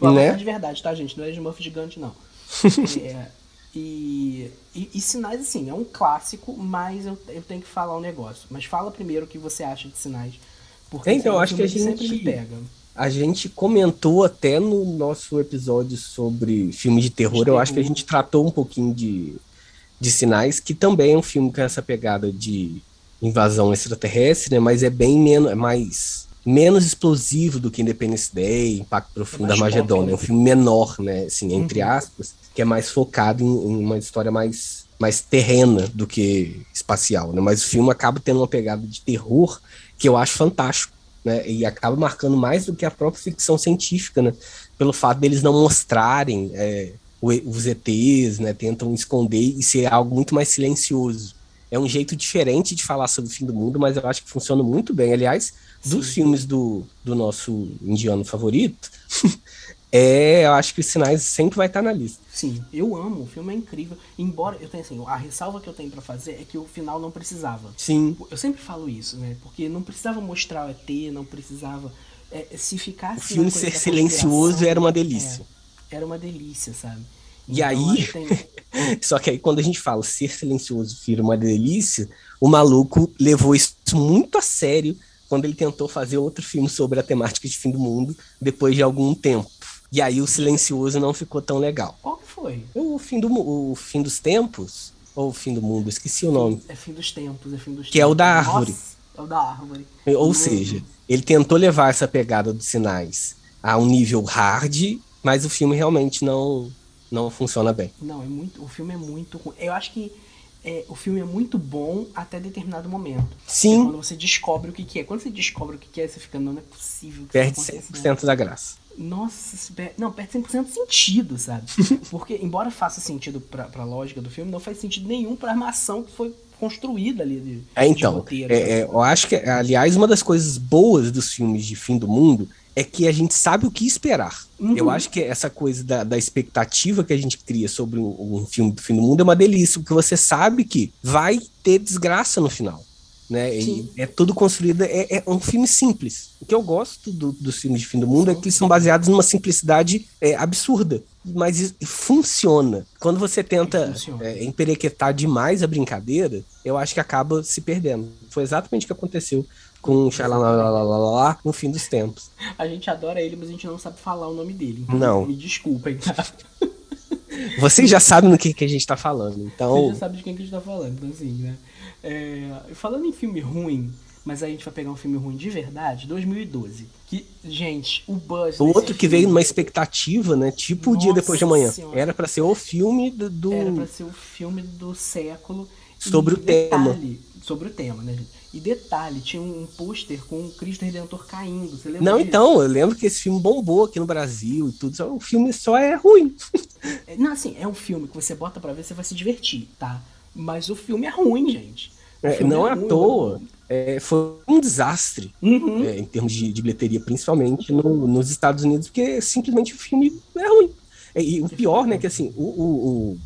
o Avatar Né? de verdade, tá, gente? Não é Smurf gigante, não. É, e, e, e Sinais, assim, é um clássico, mas eu, eu tenho que falar um negócio. Mas fala primeiro o que você acha de Sinais. Porque Então, assim, é um acho que a filme sempre gente- me pega. A gente comentou até no nosso episódio sobre filmes de terror, De eu acho que a gente tratou um pouquinho de, de Sinais, que também é um filme com essa pegada de invasão extraterrestre, né? Mas é bem menos, é mais menos explosivo do que Independence Day, Impacto Profundo, mais Armagedon, pop, né? né? Um filme menor, né? Assim, entre Uhum. aspas, que é mais focado em, em uma história mais, mais terrena do que espacial, né? Mas o filme acaba tendo uma pegada de terror que eu acho fantástico né? E acaba marcando mais do que a própria ficção científica, né? Pelo fato deles não mostrarem é, os ETs, né? Tentam esconder e ser algo muito mais silencioso. É um jeito diferente de falar sobre o fim do mundo, mas eu acho que funciona muito bem. Aliás, dos Sim. filmes do, do nosso indiano favorito, é, eu acho que os sinais sempre vai estar na lista. Sim, eu amo, o filme é incrível. Embora eu tenha assim, a ressalva que eu tenho pra fazer é que o final não precisava. Sim, Eu sempre falo isso, né? Porque não precisava mostrar o ET, não precisava. é, se ficasse. o filme ser silencioso era uma delícia. é, era uma delícia, sabe? E aí- acho que tem- Só que aí quando a gente fala ser silencioso vira uma delícia, o maluco levou isso muito a sério quando ele tentou fazer outro filme sobre a temática de fim do mundo depois de algum tempo. E aí o silencioso não ficou tão legal. Qual que foi? O fim, do, o fim dos tempos, ou o fim do mundo, esqueci o nome. É fim dos tempos, é fim dos Que é o tempos. da árvore. Nossa, é o da árvore. Ou Hum. seja, ele tentou levar essa pegada dos sinais a um nível hard, mas o filme realmente não, não funciona bem. Não, é muito. O filme é muito. Eu acho que é, o filme é muito bom até determinado momento. É Sim, quando você descobre o que, que é. Quando você descobre o que, que é, você fica, não, não é possível. que perde isso aconteça, né? 100% da graça. Nossa, isso per- não, perde 100% de sentido, sabe? Porque, embora faça sentido pra, pra lógica do filme, não faz sentido nenhum pra armação que foi construída ali. De, É, de então, roteiro, é, é, eu acho que, aliás, uma das coisas boas dos filmes de fim do mundo é que a gente sabe o que esperar. Uhum. Eu acho que essa coisa da, da expectativa que a gente cria sobre um, um filme do fim do mundo é uma delícia, porque você sabe que vai ter desgraça no final. Né? E é tudo construído, é, é um filme simples. O que eu gosto do- dos filmes de fim do mundo é que eles são baseados numa simplicidade é, absurda. mas funciona. Quando você tenta é, emperequetar demais a brincadeira, eu acho que acaba se perdendo. Foi exatamente o que aconteceu com o Xalalalala no fim dos tempos. A gente adora ele, mas a gente não sabe falar o nome dele. Então Não. Me desculpem, tá? Vocês já sabem no que, que a gente tá falando, Você então. já sabe de quem que a gente tá falando, então assim, né? É, falando em filme ruim, mas aí a gente vai pegar um filme ruim de verdade, 2012. Que, gente, o Buzz. O outro que filme veio numa expectativa, né? Tipo o dia Nossa depois de amanhã. Senhora. Era pra ser o filme do. do- Era pra ser o filme do século. Sobre E o tema. detalhe- Sobre o tema, né, gente? E detalhe, tinha um, pôster com o Cristo Redentor caindo. Você lembra Não, disso? então, eu lembro que esse filme bombou aqui no Brasil e tudo. Só, o filme só é ruim. É, Não, assim, é um filme que você bota pra ver, você vai se divertir, tá? Mas o filme é ruim, gente. É, não é à ruim, toa. É, foi um desastre. Uhum. é, em termos de, de bilheteria, principalmente no- nos Estados Unidos, porque simplesmente o filme é ruim. É, E, o pior, né, que assim, o, o,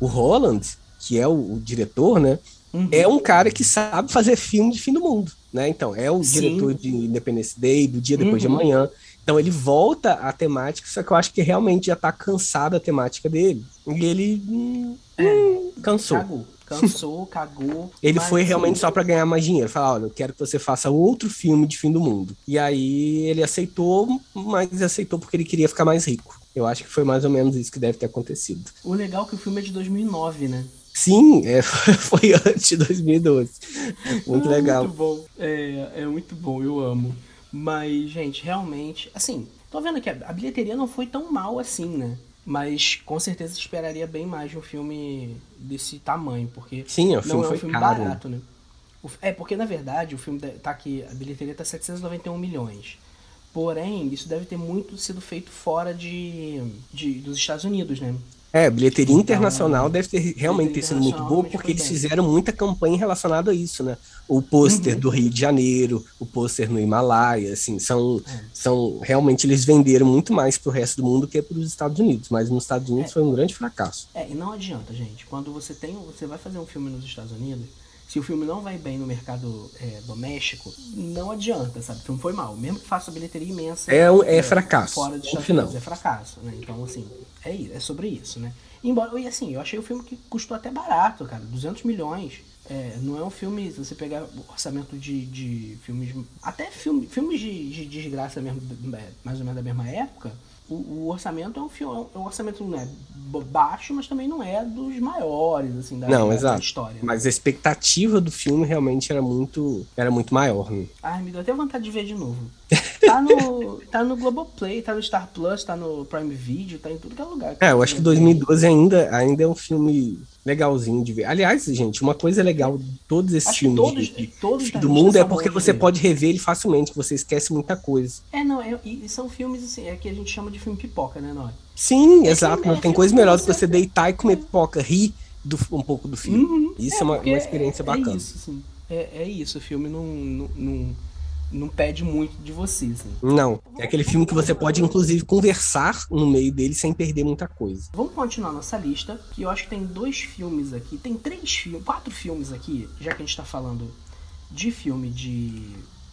o, o Holland, que é o, o diretor, né, Uhum. é um cara que sabe fazer filme de fim do mundo, né? Então, é o Sim. diretor de Independence Day, do dia depois de Uhum. amanhã. Então ele volta à temática, só que eu acho que realmente já tá cansado a temática dele. E ele hum, hum, cansou. Cagou. Cansou, cagou. Ele foi assim, realmente só pra ganhar mais dinheiro. Falar, olha, eu quero que você faça outro filme de fim do mundo. E aí ele aceitou, mas aceitou porque ele queria ficar mais rico. Eu acho que foi mais ou menos isso que deve ter acontecido. O legal é que o filme é de 2009, né? Sim, é, foi antes de 2012. Muito Ah, legal. Muito bom. É, é muito bom, eu amo. Mas, gente, realmente, assim, tô vendo que a, a bilheteria não foi tão mal assim, né? Mas com certeza esperaria bem mais de um filme desse tamanho, porque Sim, o não filme é um filme caro. barato, né? É, porque na verdade o filme tá aqui, a bilheteria tá 791 milhões. Porém, isso deve ter muito sido feito fora de, de dos Estados Unidos, né? É, bilheteria Então, internacional deve ter realmente ter sido muito boa, porque eles fizeram muita campanha relacionada a isso, né? O pôster Uhum. do Rio de Janeiro, o pôster no Himalaia, assim, são, É. são realmente eles venderam muito mais pro resto do mundo que para os Estados Unidos, mas nos Estados Unidos foi um grande fracasso. É, e não adianta, gente. Quando você tem, você vai fazer um filme nos Estados Unidos, se o filme não vai bem no mercado é, doméstico, não adianta, sabe? O filme foi mal. Mesmo que faça bilheteria imensa. É um- é fracasso, Fora dos Estados final. Unidos, é fracasso, né? Então, assim, é, é sobre isso, né? Embora, e assim, eu achei o filme que custou até barato, cara. 200 milhões. É, não é um filme, se você pegar o orçamento de, de filmes. Até filme, filmes de, de desgraça mesmo, é, mais ou menos da mesma época. O, o orçamento é um filme. O orçamento não é baixo, mas também não é dos maiores, assim, da, Não, da- da exato. história. né? Mas a expectativa do filme realmente era muito, era muito maior. Né? Ai, me deu até vontade de ver de novo. Tá no, tá no Globoplay, tá no Star Plus, tá no Prime Video, tá em tudo que é lugar. É, eu acho que 2012 ainda, ainda é um filme legalzinho de ver. Aliás, gente, uma coisa legal de todos esses Acho filmes todos- de- todos do mundo é porque você ver. pode rever ele facilmente, que você esquece muita coisa. É, não, é, e, são filmes assim, é que a gente chama de filme pipoca, né, Nori? Sim, É exato. filme- Não é tem coisa melhor do que você- deitar e comer pipoca, rir do, um pouco do filme. Uhum. Isso é, uma, porque uma experiência é, bacana. É isso. É, é isso, o filme não, não, não, não pede muito de você, assim. Não, é aquele filme que você pode, inclusive, conversar no meio dele sem perder muita coisa. Vamos continuar nossa lista, que eu acho que tem dois filmes aqui, tem três filmes, quatro filmes aqui, já que a gente tá falando de filme de,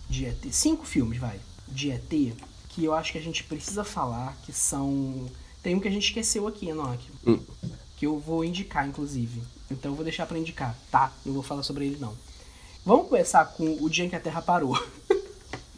de ET, cinco filmes, vai, de ET, que eu acho que a gente precisa falar, que são... Tem um que a gente esqueceu aqui, Enoch, Hum. que eu vou indicar, inclusive. Então eu vou deixar pra indicar, tá? Não vou falar sobre ele, não. Vamos começar com O Dia em que a Terra Parou.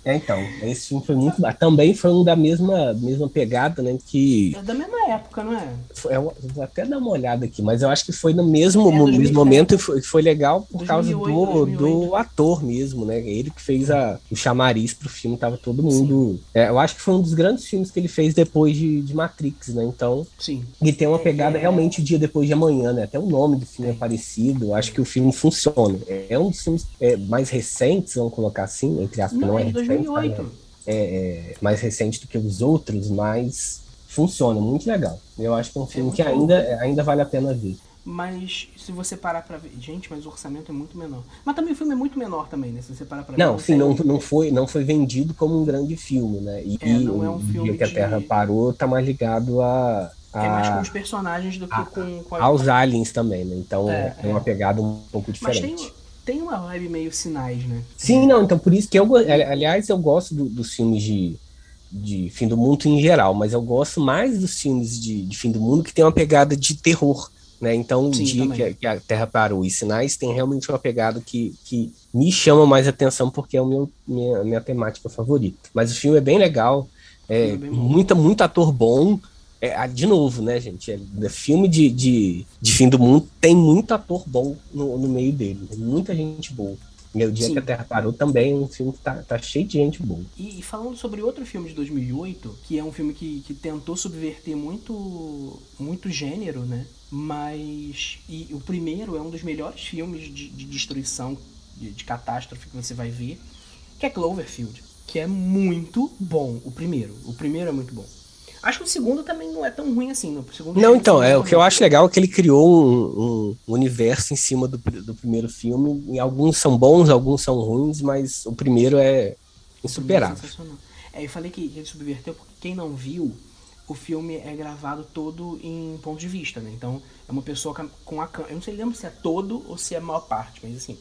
É, então, esse filme foi muito. Também foi um da mesma, mesma pegada, né? Que. É da mesma época, não é? Foi, eu vou até dar uma olhada aqui, mas eu acho que foi no mesmo, É, mo- 2007. mesmo momento e foi, foi legal por 2008, causa do, 2008. do ator mesmo, né? Ele que fez a, o chamariz pro filme, tava todo mundo. É, eu acho que foi um dos grandes filmes que ele fez depois de, de Matrix, né? Então, Sim. ele tem uma É, pegada é. realmente o dia depois de amanhã, né? Até o nome do filme é parecido. Eu acho que o filme funciona. É, é um dos filmes é, mais recentes, vamos colocar assim, entre aspas, não, Não, é é de recente, tá, 2008. né? é, é mais recente do que os outros, mas funciona, muito legal. Eu acho que é um filme muito que bom. ainda, ainda vale a pena ver. Mas se você parar pra ver. Gente, mas o orçamento é muito menor. Mas também o filme é muito menor também, né? Se você parar pra Não, ver. sim, não, não, foi, não foi vendido como um grande filme, né? E, É, não é um o filme dia que a de- Terra parou tá mais ligado a, É mais com a- os personagens do que a- com, com a. aos aliens também, né? Então É, é, uma é. pegada um pouco Mas diferente. tem, tem uma vibe meio sinais, né? Sim, não, então por isso que eu, aliás, eu gosto do- dos filmes de, de fim do mundo em geral, mas eu gosto mais dos filmes de, de fim do mundo que tem uma pegada de terror. Né? Então, o Sim, dia que a, que a Terra parou e Sinais tem realmente uma pegada que, que me chama mais atenção porque é o meu, minha, minha temática favorita. Mas o filme é bem legal, é, é bem muita, muito ator bom. É, ah, de novo, né, gente? É, é filme de, de, de fim do mundo tem muito ator bom no, no meio dele. Tem muita gente boa. O dia Sim. que a Terra parou também é um filme que tá, tá cheio de gente boa. E, e falando sobre outro filme de 2008, que é um filme que, que tentou subverter muito, muito gênero, né? Mas. E o primeiro é um dos melhores filmes de, de destruição, de, de catástrofe que você vai ver, que é Cloverfield. Que é muito bom, o primeiro. O primeiro é muito bom. Acho que o segundo também não é tão ruim assim. O segundo Não, filme então, também é o que eu acho legal é que ele criou um, um universo em cima do, do primeiro filme. E alguns são bons, alguns são ruins, mas o primeiro é insuperável. Sensacional. É, eu falei que ele subverteu porque quem não viu, o filme é gravado todo em ponto de vista, né? Então é uma pessoa com a- com a câmera. Eu não sei lembro se é todo ou se é a maior parte, mas assim,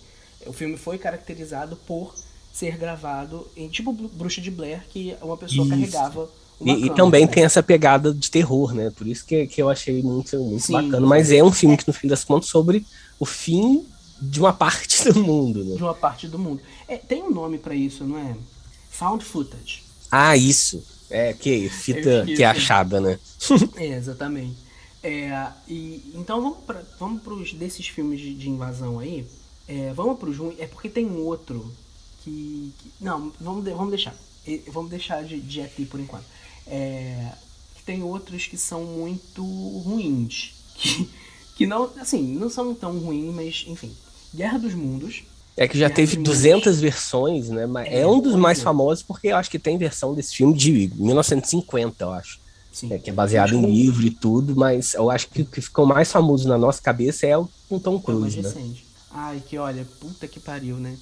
o filme foi caracterizado por ser gravado em tipo Bru- Bruxa de Blair, que uma pessoa Isso. carregava uma E, e câmera, também né? tem essa pegada de terror, né? Por isso que, que eu achei muito, muito Sim. bacana. Mas é um filme que, no fim das contas, sobre o fim de uma parte do mundo, né? de uma parte do mundo. É, tem um nome pra isso, não é? Found footage. Ah, isso. É, que fita Eu que é achada, né? É, exatamente. É, e, então vamos para vamos pros desses filmes de, de invasão aí. É, vamos pro junho. É porque tem um outro que. que- não, vamos, vamos deixar. Vamos deixar de, de ET por enquanto. É, que tem outros que são muito ruins. Que, que não, assim, não são tão ruins, mas enfim. Guerra dos Mundos. É que já Guerra teve dos Mundos. 200 versões, né? Mas é, É, um dos pois mais é. famosos porque eu acho que tem versão desse filme de 1950, eu acho. Sim. É, que é baseado em livro e tudo, mas eu acho que o que ficou mais famoso na nossa cabeça é o com Tom mais Cruise, né? recente. Ai, que olha, puta que pariu, né?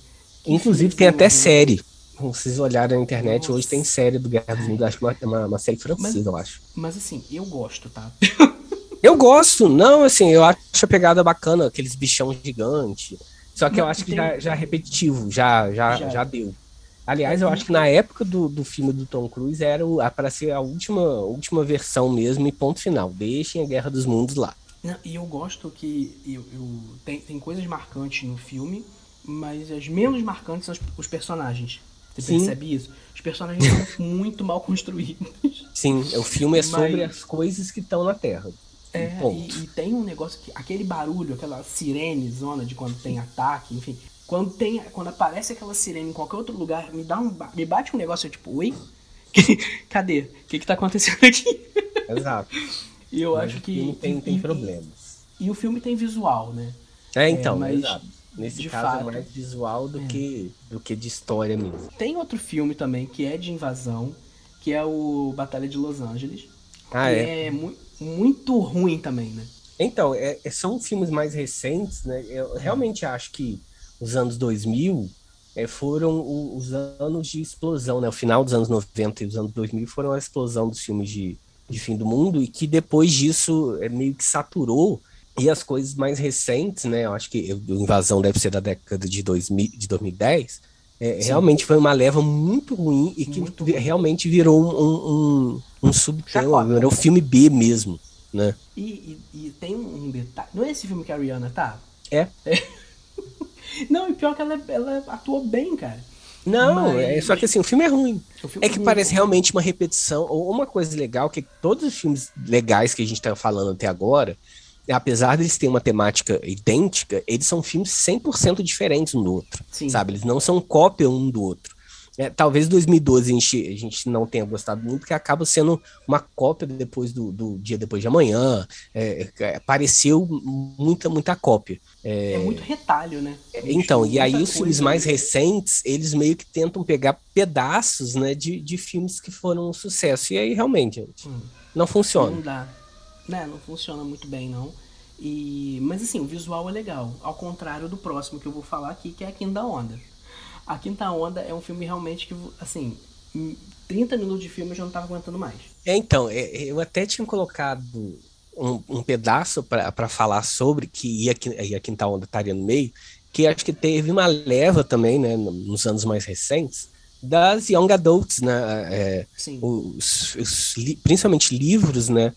Inclusive tem até série. Se vocês olharem na internet, Nossa. hoje tem série do Guerra dos Mundos, acho que é uma, uma, uma série francesa, eu acho. Mas assim, eu gosto, tá? Eu gosto, não, assim, eu acho a pegada bacana, aqueles bichão gigante. Só que eu Não, acho que tem- já, já é repetitivo, já, já, Já. já. deu. Aliás, eu acho que na época do, do filme do Tom Cruise era o, para ser a última, última versão mesmo e ponto final. Deixem a Guerra dos Mundos lá. Não, e eu gosto que eu, eu- tem, tem coisas marcantes no filme, mas as menos marcantes são os, os personagens. Você Sim. percebe isso? Os personagens são muito mal construídos. Sim, o filme é sobre Mas- as coisas que estão na Terra. É, e, e tem um negócio que. Aquele barulho, aquela sirene zona de quando tem ataque, enfim. Quando tem. Quando aparece aquela sirene em qualquer outro lugar, me dá um. Me bate um negócio eu, tipo, oi? Cadê? O que, que tá acontecendo aqui? Exato. E eu Mas acho o que. filme tem, e- tem e- problemas. E o filme tem visual, né? É, então, mas, exato. Nesse de caso fato- é mais visual do, É. que, do que de história mesmo. Tem outro filme também que é de invasão, que é o Batalha de Los Angeles. Ah, que é? é mu- muito ruim também, né? Então, é- é- são filmes mais recentes, né? Eu realmente acho que os anos 2000 é, foram o- os anos de explosão, né? O final dos anos 90 e os anos 2000 foram a explosão dos filmes de, de fim do mundo e que depois disso é, meio que saturou. E as coisas mais recentes, né? Eu acho que o Invasão deve ser da década de, 2000, de 2010. é, realmente foi uma leva muito ruim e que Muito realmente virou um, um, um subtema, virou filme B mesmo, né? E, e- e tem um detalhe. Não é esse filme que a Rihanna tá? É. Não, e pior que ela, ela atuou bem, cara. Não, Mas- é só que assim, o filme é ruim. Filme É que ruim. parece realmente uma repetição, ou uma coisa legal, que todos os filmes legais que a gente tá falando até agora, apesar deles terem uma temática idêntica, eles são filmes 100% diferentes um do outro, Sim. sabe? Eles não são cópia um do outro. É, talvez 2012 a gente, a gente não tenha gostado muito, porque acaba sendo uma cópia depois do, do dia depois de amanhã. É, é, pareceu muita, muita cópia. É muito retalho, né? Então, e aí os filmes mais recentes, eles meio que tentam pegar pedaços, né, de, de filmes que foram um sucesso. E aí, realmente, gente, Hum. não funciona. Não dá. Né, não funciona muito bem, não. E, mas assim, o visual é legal. Ao contrário do próximo que eu vou falar aqui, que é a Quinta Onda. A Quinta Onda é um filme realmente que, assim, em 30 minutos de filme eu já não tava aguentando mais. É, então, é, eu até tinha colocado um, um pedaço para falar sobre, que ia, e a Quinta Onda estaria no meio, que acho que teve uma leva também, né, nos anos mais recentes, das young adults, né? É, os, os principalmente livros, né?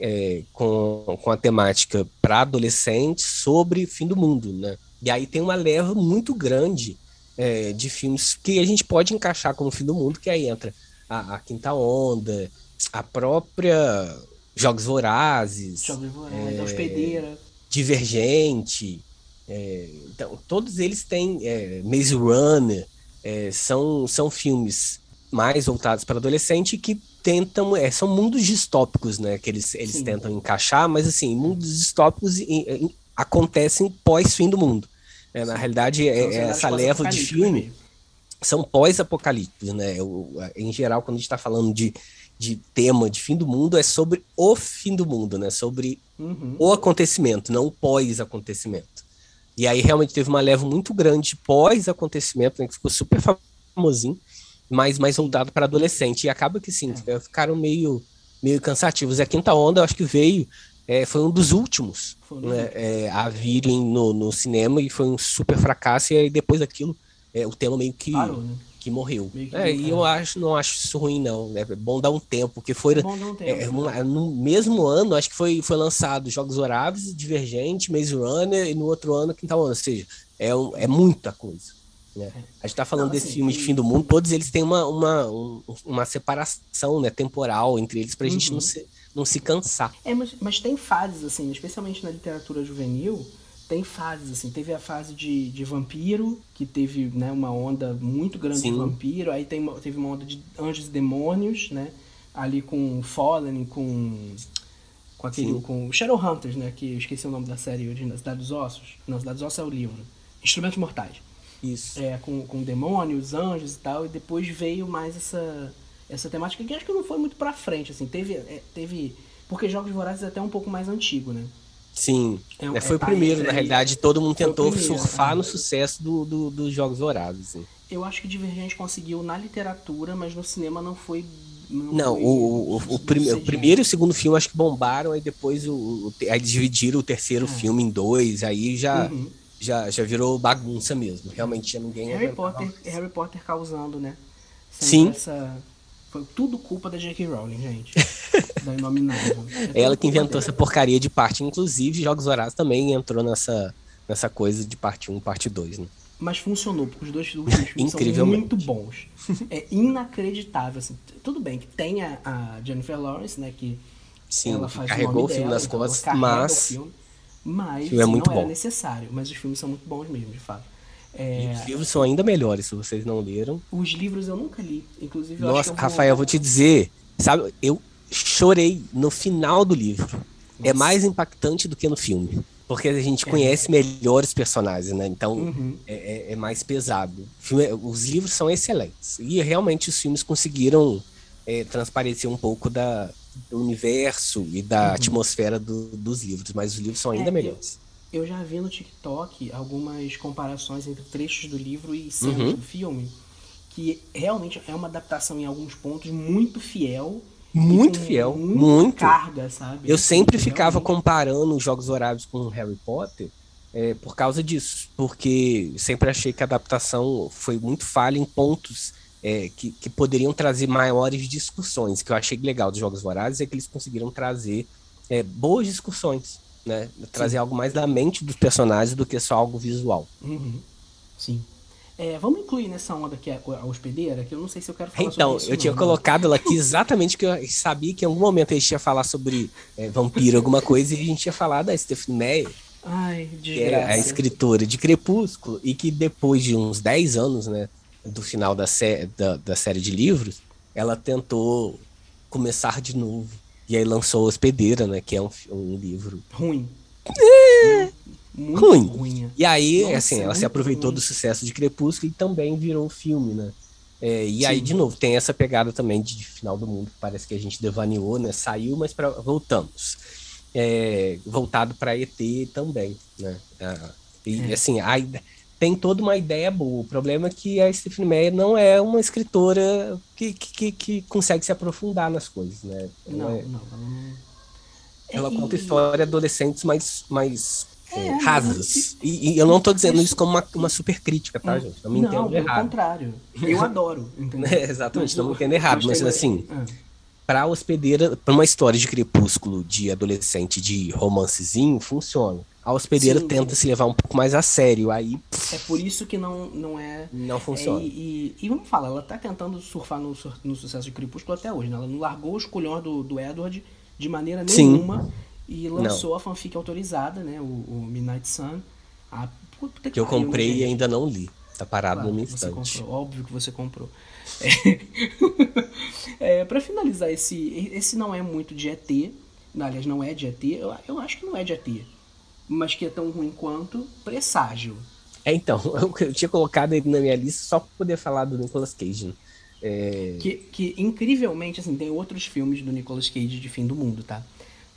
É, com, com a temática para adolescentes sobre fim do mundo, né? E aí tem uma leva muito grande é, de filmes que a gente pode encaixar como fim do mundo, que aí entra a, a Quinta Onda, a própria Jogos Vorazes, Jogos Vorazes, Hospedeira. Divergente. é, então, todos eles têm é, Maze Runner, é, são, são filmes mais voltados para adolescente que tentam, é, são mundos distópicos, né, que eles, eles Sim. tentam encaixar, mas assim, mundos distópicos em- em- acontecem pós-fim do mundo. É, na realidade, é, São é cenários essa leva de filme são pós-apocalípticos, né? O- em geral, quando a gente está falando de, de tema de fim do mundo, é sobre o fim do mundo, né? Sobre Uhum. o acontecimento, não o pós-acontecimento. E aí realmente teve uma leva muito grande pós-acontecimento, né, que ficou super famosinho, mas mais voltado para adolescente. E acaba que sim, ficaram meio, meio cansativos. E a quinta onda, eu acho que veio, é, foi um dos últimos né, é, a virem no, no cinema e foi um super fracasso. E aí depois daquilo, é, o tema meio que, Parou, né? que morreu. Que É, e eu acho, não acho isso ruim, não. né? É bom dar um tempo, porque foi. É bom dar um tempo. É, um- no mesmo ano, acho que foi, foi lançado Jogos Vorazes, Divergente, Maze Runner, e no outro ano, Quinta Onda. Ou seja, é, um- é muita coisa. Né? A gente tá falando desse assim, filme de e- fim do mundo, todos eles têm uma, uma, um- uma separação né, temporal entre eles, pra gente Uhum. não se, não se cansar. É, mas, mas tem fases, assim, especialmente na literatura juvenil, tem fases, assim. Teve a fase de, de vampiro, que teve né, uma onda muito grande Sim. de vampiro. Aí tem, teve uma onda de anjos e demônios, né? Ali com Fallen, com. Com aquele. Sim. Com Shadowhunters, né? Que eu esqueci o nome da série original. Cidade dos Ossos. Não, Cidade dos Ossos é o livro. Instrumentos Mortais. Isso. É, com, com demônios, anjos e tal, e depois veio mais essa, essa temática que acho que não foi muito pra frente, assim, teve, é, teve, porque Jogos Vorazes é até um pouco mais antigo, né? Sim. É né, foi é, o primeiro, na realidade, todo mundo tentou primeiro, surfar é. no sucesso do, do- dos Jogos Vorazes. assim. Eu acho que Divergente conseguiu na literatura, mas no cinema não foi... Não, foi o, o, o, prime- o primeiro e o segundo filme acho que bombaram, aí depois o, aí dividiram o terceiro É. filme em dois, aí já, Uhum. Já, já virou bagunça mesmo. Realmente já ninguém Harry Potter. Harry Potter causando, né? Sempre Sim. Essa... Foi tudo culpa da J.K. Rowling, gente. da Inominável. É Ela que inventou dela. essa porcaria de parte, inclusive Jogos Vorazes também entrou nessa, nessa coisa de parte 1, parte 2, né? Mas funcionou, porque os dois últimos filmes são muito bons. É inacreditável, assim. Tudo bem que tem a, a Jennifer Lawrence, né, que Sim, ela faz carregou o, o filme dela, nas então costas, mas mas é muito não era bom. necessário. Mas os filmes são muito bons mesmo, de fato. E É, os livros são ainda melhores, se vocês não leram. os livros eu nunca li. Inclusive, eu Nossa, eu Rafael, eu vou te dizer, sabe, eu chorei no final do livro. É Nossa. mais impactante do que no filme. Porque a gente conhece melhor os personagens, né? Então Uhum. é, é- é mais pesado. Filme- os livros são excelentes. E realmente os filmes conseguiram é, transparecer um pouco da, do universo e da atmosfera do- dos livros. Mas os livros são ainda Uhum. É, melhores. Eu já vi no TikTok algumas comparações entre trechos do livro e cenas Uhum. do filme, que realmente é uma adaptação em alguns pontos muito fiel. Muito fiel, muito. carga, sabe? Eu sempre ficava realmente. comparando os Jogos Vorazes com Harry Potter é, por causa disso, porque sempre achei que a adaptação foi muito falha em pontos é, que, que poderiam trazer maiores discussões. Que eu achei legal dos Jogos Vorazes é que eles conseguiram trazer é, boas discussões, né? Trazer algo mais da mente dos personagens do que só algo visual. Uhum. Sim. É, vamos incluir nessa onda aqui a, a hospedeira, que eu não sei se eu quero falar Então, sobre isso. eu tinha não, colocado ela aqui exatamente que eu sabia que em algum momento a gente ia falar sobre é, vampiro, alguma coisa, e a gente ia falar da Stephanie Meyer, Ai, que era a escritora de Crepúsculo, e que depois de uns 10 anos, né, do final da, sé da, da série de livros, ela tentou começar de novo. E aí lançou Hospedeira, né, que é um, um livro. Ruim. Muito Ruim. ruim. é. E aí, Nossa, assim, é ela se aproveitou ruim. do sucesso de Crepúsculo e também virou filme, né? É, e aí, Sim. de novo, tem essa pegada também de final do mundo, que parece que a gente devaneou, né? Saiu, mas pra, voltamos. É, voltado para ET também, né? Ah, e É. assim, a tem toda uma ideia boa. O problema é que a Stephanie Meyer não é uma escritora que, que, que- consegue se aprofundar nas coisas, né? Ela Não, é- não. Não... ela É, conta e- história de adolescentes mais, mais é, É, rasas. E, e eu não tô dizendo isso- como uma, uma super crítica, tá, gente? Não me não, entendo errado. contrário. Eu adoro? É, exatamente, não me entendo errado, mas assim, muito. Ah. pra hospedeira, pra uma história de crepúsculo de adolescente de romancezinho, funciona. A hospedeira Sim, tenta sim. se levar um pouco mais a sério, aí pff, É por isso que não, não é. não É, funciona. e, e, e vamos falar, ela tá tentando surfar no, no sucesso de Crepúsculo até hoje, né? Ela não largou os colhões do, do Edward de maneira Sim. nenhuma e lançou a fanfic autorizada, né? O, o Midnight Sun. A, puta que eu pariu, né, comprei e ainda não li. Tá parado Claro que você estante. comprou, óbvio que você comprou. É, para finalizar, esse, esse não é muito de ET. Não, aliás, não é de ET. Eu, eu acho que não é de ET. Mas que é tão ruim quanto Presságio. É, então, eu, eu tinha colocado ele na minha lista só pra poder falar do Nicolas Cage. É, Que, que, incrivelmente, assim, tem outros filmes do Nicolas Cage de fim do mundo, tá?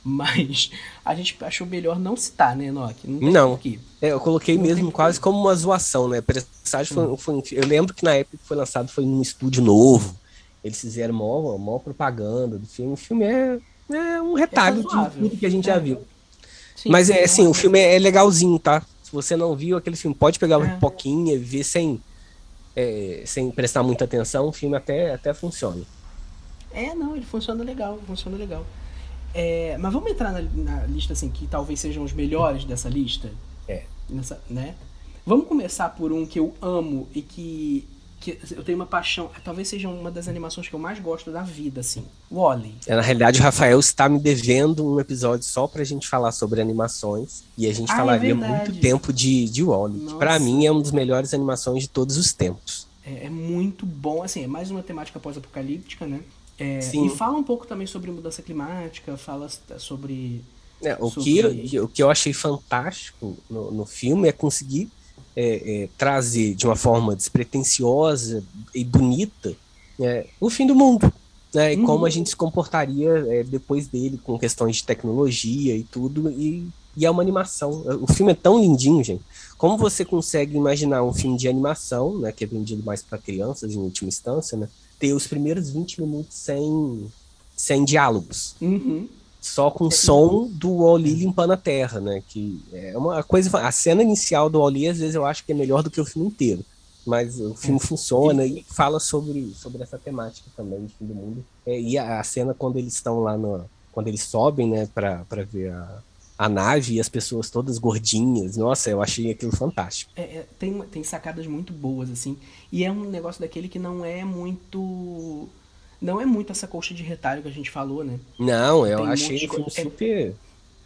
Mas a gente achou melhor não citar, né, Enoch? Não. Não. é, eu coloquei Não mesmo quase como uma zoação, né? Presságio foi, foi um fi- Eu lembro que na época que foi lançado foi num estúdio novo. Eles fizeram mó, mó propaganda do filme. O filme é, é um retalho de tudo que a gente já É. viu. Sim, Mas é assim, o filme é legalzinho, tá? Se você não viu aquele filme, pode pegar uma É. pipoquinha e ver sem, é, sem prestar muita atenção, o filme até, até funciona. É, não, ele funciona legal, funciona legal. É, mas vamos entrar na, na lista, assim, que talvez sejam os melhores dessa lista? É. Nessa, né? Vamos começar por um que eu amo e que, que eu tenho uma paixão. Talvez seja uma das animações que eu mais gosto da vida, assim. Wally. É, na realidade, o Rafael está me devendo um episódio só pra gente falar sobre animações. E a gente Ah, é falaria verdade. muito tempo de, de Wall-E, que pra Nossa. mim é uma das melhores animações de todos os tempos. É, é muito bom, assim, é mais uma temática pós-apocalíptica, né? É, Sim. e fala um pouco também sobre mudança climática, fala sobre. É, o, Sobre- que, eu- o que eu achei fantástico no, no filme é conseguir é, é, trazer de uma forma despretensiosa e bonita é, o fim do mundo. Né, e Uhum. como a gente se comportaria é, depois dele, com questões de tecnologia e tudo, e, e é uma animação. O filme é tão lindinho, gente. Como você consegue imaginar um filme de animação, né, que é vendido mais para crianças em última instância, né, ter os primeiros 20 minutos sem, sem diálogos? Uhum. Só com o som do Wally limpando a terra, né? Que é uma coisa. A cena inicial do Wally, às vezes, eu acho que é melhor do que o filme inteiro. Mas o filme funciona e fala sobre, sobre essa temática também de fim do mundo. É, e a, a cena quando eles estão lá no. Quando eles sobem, né, pra, pra ver a, a nave e as pessoas todas gordinhas. Nossa, eu achei aquilo fantástico. É, é, tem, tem sacadas muito boas, assim. E é um negócio daquele que não é muito. Não é muito essa colcha de retalho que a gente falou, né? Não, eu Tem um achei coisa- é- super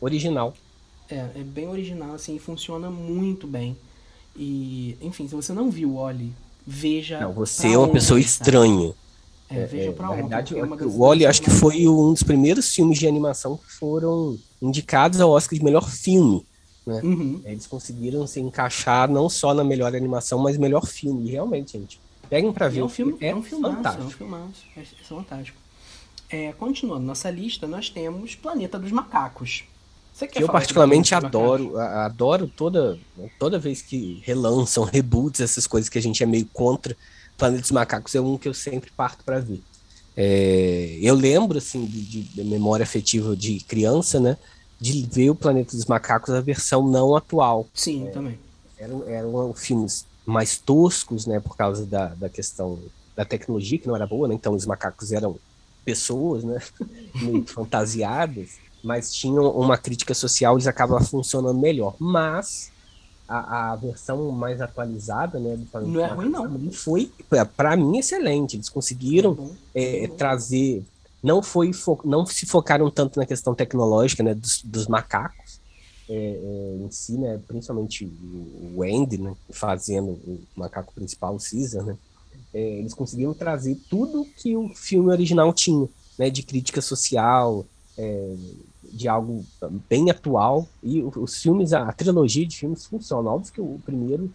original. É, é bem original, assim, e funciona muito bem. E, enfim, se você não viu o Oli, veja. Não, você é uma pessoa estranha. É, veja pra Na ontem. verdade, é o das acho que foi um dos primeiros filmes de animação que foram indicados ao Oscar de melhor filme. Uhum. Eles conseguiram se encaixar não só na melhor animação, mas melhor filme. E realmente, gente, peguem pra ver. É um filme, filme, é um filmaço, é um fantástico. filmaço. É, é fantástico. É, continuando nossa lista, nós temos Planeta dos Macacos. Você quer Que eu particularmente adoro, adoro toda, toda vez que relançam, reboots, essas coisas que a gente é meio contra. Planeta dos Macacos é um que eu sempre parto pra ver. É, eu lembro, assim, de, de- memória afetiva de criança, né? De ver o Planeta dos Macacos, a versão não atual. Sim, também. Eram, eram filmes mais toscos, né? Por causa da, da questão da tecnologia, que não era boa, né? Então os macacos eram pessoas, né? Meio fantasiadas, mas tinham uma crítica social, eles acabavam funcionando melhor. Mas a, a versão mais atualizada, né? Do Planeta Não é ruim, não. Foi, para mim, excelente. Eles conseguiram Bom, é, trazer não foi fo- não se focaram tanto na questão tecnológica né dos, dos macacos é, é, em si né principalmente o, Andy né fazendo o macaco principal o Caesar né É, eles conseguiram trazer tudo que o filme original tinha né de crítica social é, de algo bem atual. E os filmes a, trilogia de filmes funciona. Óbvio que o primeiro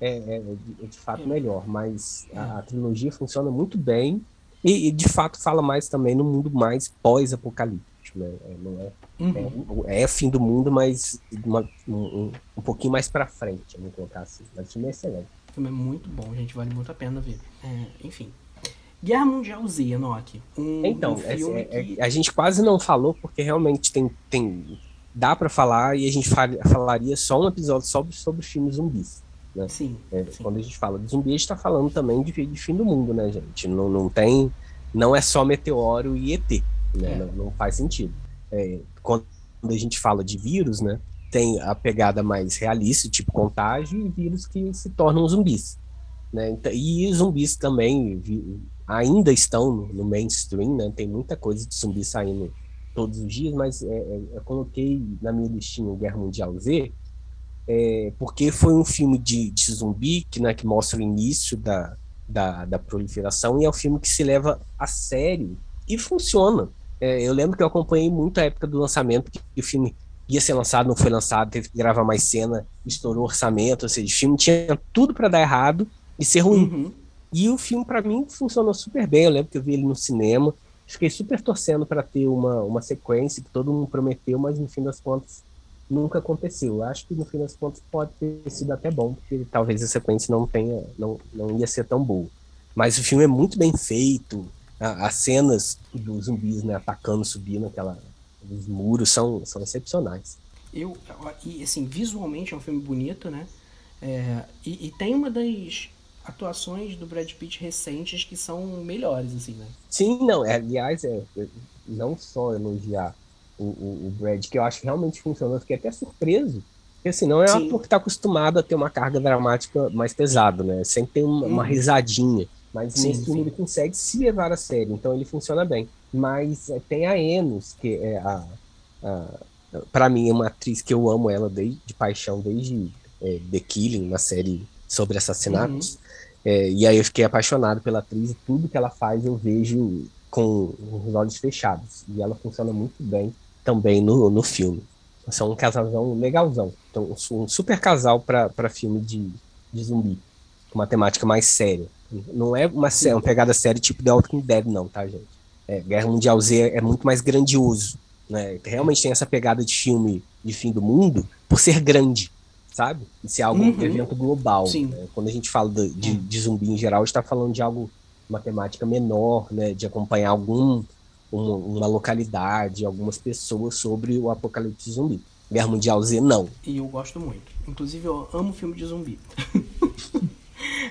é, é de, é de fato É. melhor mas a, a trilogia funciona muito bem. E, e, de fato fala mais também no mundo mais pós-apocalíptico, né? É, não é, Uhum. é, é fim do mundo, mas uma- um, um, pouquinho mais pra frente, vamos colocar assim. Mas o filme é excelente. O filme é muito bom, gente, vale muito a pena ver. É, enfim. Guerra Mundial Z, Enoch. Um, Então, um é- filme é- que... a gente quase não falou, porque realmente tem, tem dá para falar e a gente falaria só um episódio sobre, sobre filmes zumbis. Né? Sim, é, sim. Quando a gente fala de zumbi, a gente está falando também de, de, fim do mundo, né, gente? Não, não tem. Não é só meteoro e ET, né? É. Não, não, faz sentido. É, quando a gente fala de vírus, né? Tem a pegada mais realista, tipo contágio, e vírus que se tornam zumbis. Né? Então, e zumbis também ainda estão no, no, mainstream, né? Tem muita coisa de zumbi saindo todos os dias, mas é, é eu coloquei na minha listinha Guerra Mundial Z, é, porque foi um filme de, de zumbi que, né, que mostra o início da, da, da, proliferação e é um filme que se leva a sério e funciona. É, eu lembro que eu acompanhei muito a época do lançamento, que o filme ia ser lançado, não foi lançado, teve que gravar mais cena, estourou orçamento, ou seja, o filme tinha tudo para dar errado e ser ruim. Uhum. E o filme, para mim, funcionou super bem. Eu lembro que eu vi ele no cinema, fiquei super torcendo para ter uma, uma sequência que todo mundo prometeu, mas no fim das contas nunca aconteceu. Acho que no fim das contas pode ter sido até bom, porque talvez a sequência não tenha, não, não ia ser tão boa. Mas o filme é muito bem feito, as cenas dos zumbis né, atacando, subindo aquela, os muros são, são excepcionais. Eu, e assim, visualmente é um filme bonito, né? É, e, e, tem uma das atuações do Brad Pitt recentes que são melhores, assim, né? Sim, não, é, aliás, é, não só elogiar o, o, o, Brad, que eu acho que realmente funcionou. Fiquei até surpreso. Porque assim, não é um ator que está acostumado a ter uma carga dramática mais pesada, né? Sempre tem uma, uma risadinha. Mas sim, nesse filme ele consegue se levar a sério, então ele funciona bem. Mas é, tem a Enos, que é a, a para mim é uma atriz que eu amo ela desde, de paixão desde é, The Killing, uma série sobre assassinatos. Uhum. É, e aí eu fiquei apaixonado pela atriz e tudo que ela faz eu vejo com os olhos fechados. E ela funciona muito bem também no, no filme. São um casalzão legalzão. Então, um super casal para filme de, de zumbi. Com uma temática mais séria. Não é uma, uma pegada séria tipo The Walking Dead, não, tá, gente? É, Guerra Mundial Z é muito mais grandioso. Né? Realmente tem essa pegada de filme de fim do mundo por ser grande, sabe? E ser algo, Uhum. um evento global. Né? Quando a gente fala de, de, de zumbi em geral, a gente está falando de algo, uma temática menor, né? De acompanhar algum uma, uma localidade, algumas pessoas sobre o apocalipse zumbi. Guerra Mundial Z, não. E eu gosto muito. Inclusive, eu amo filme de zumbi.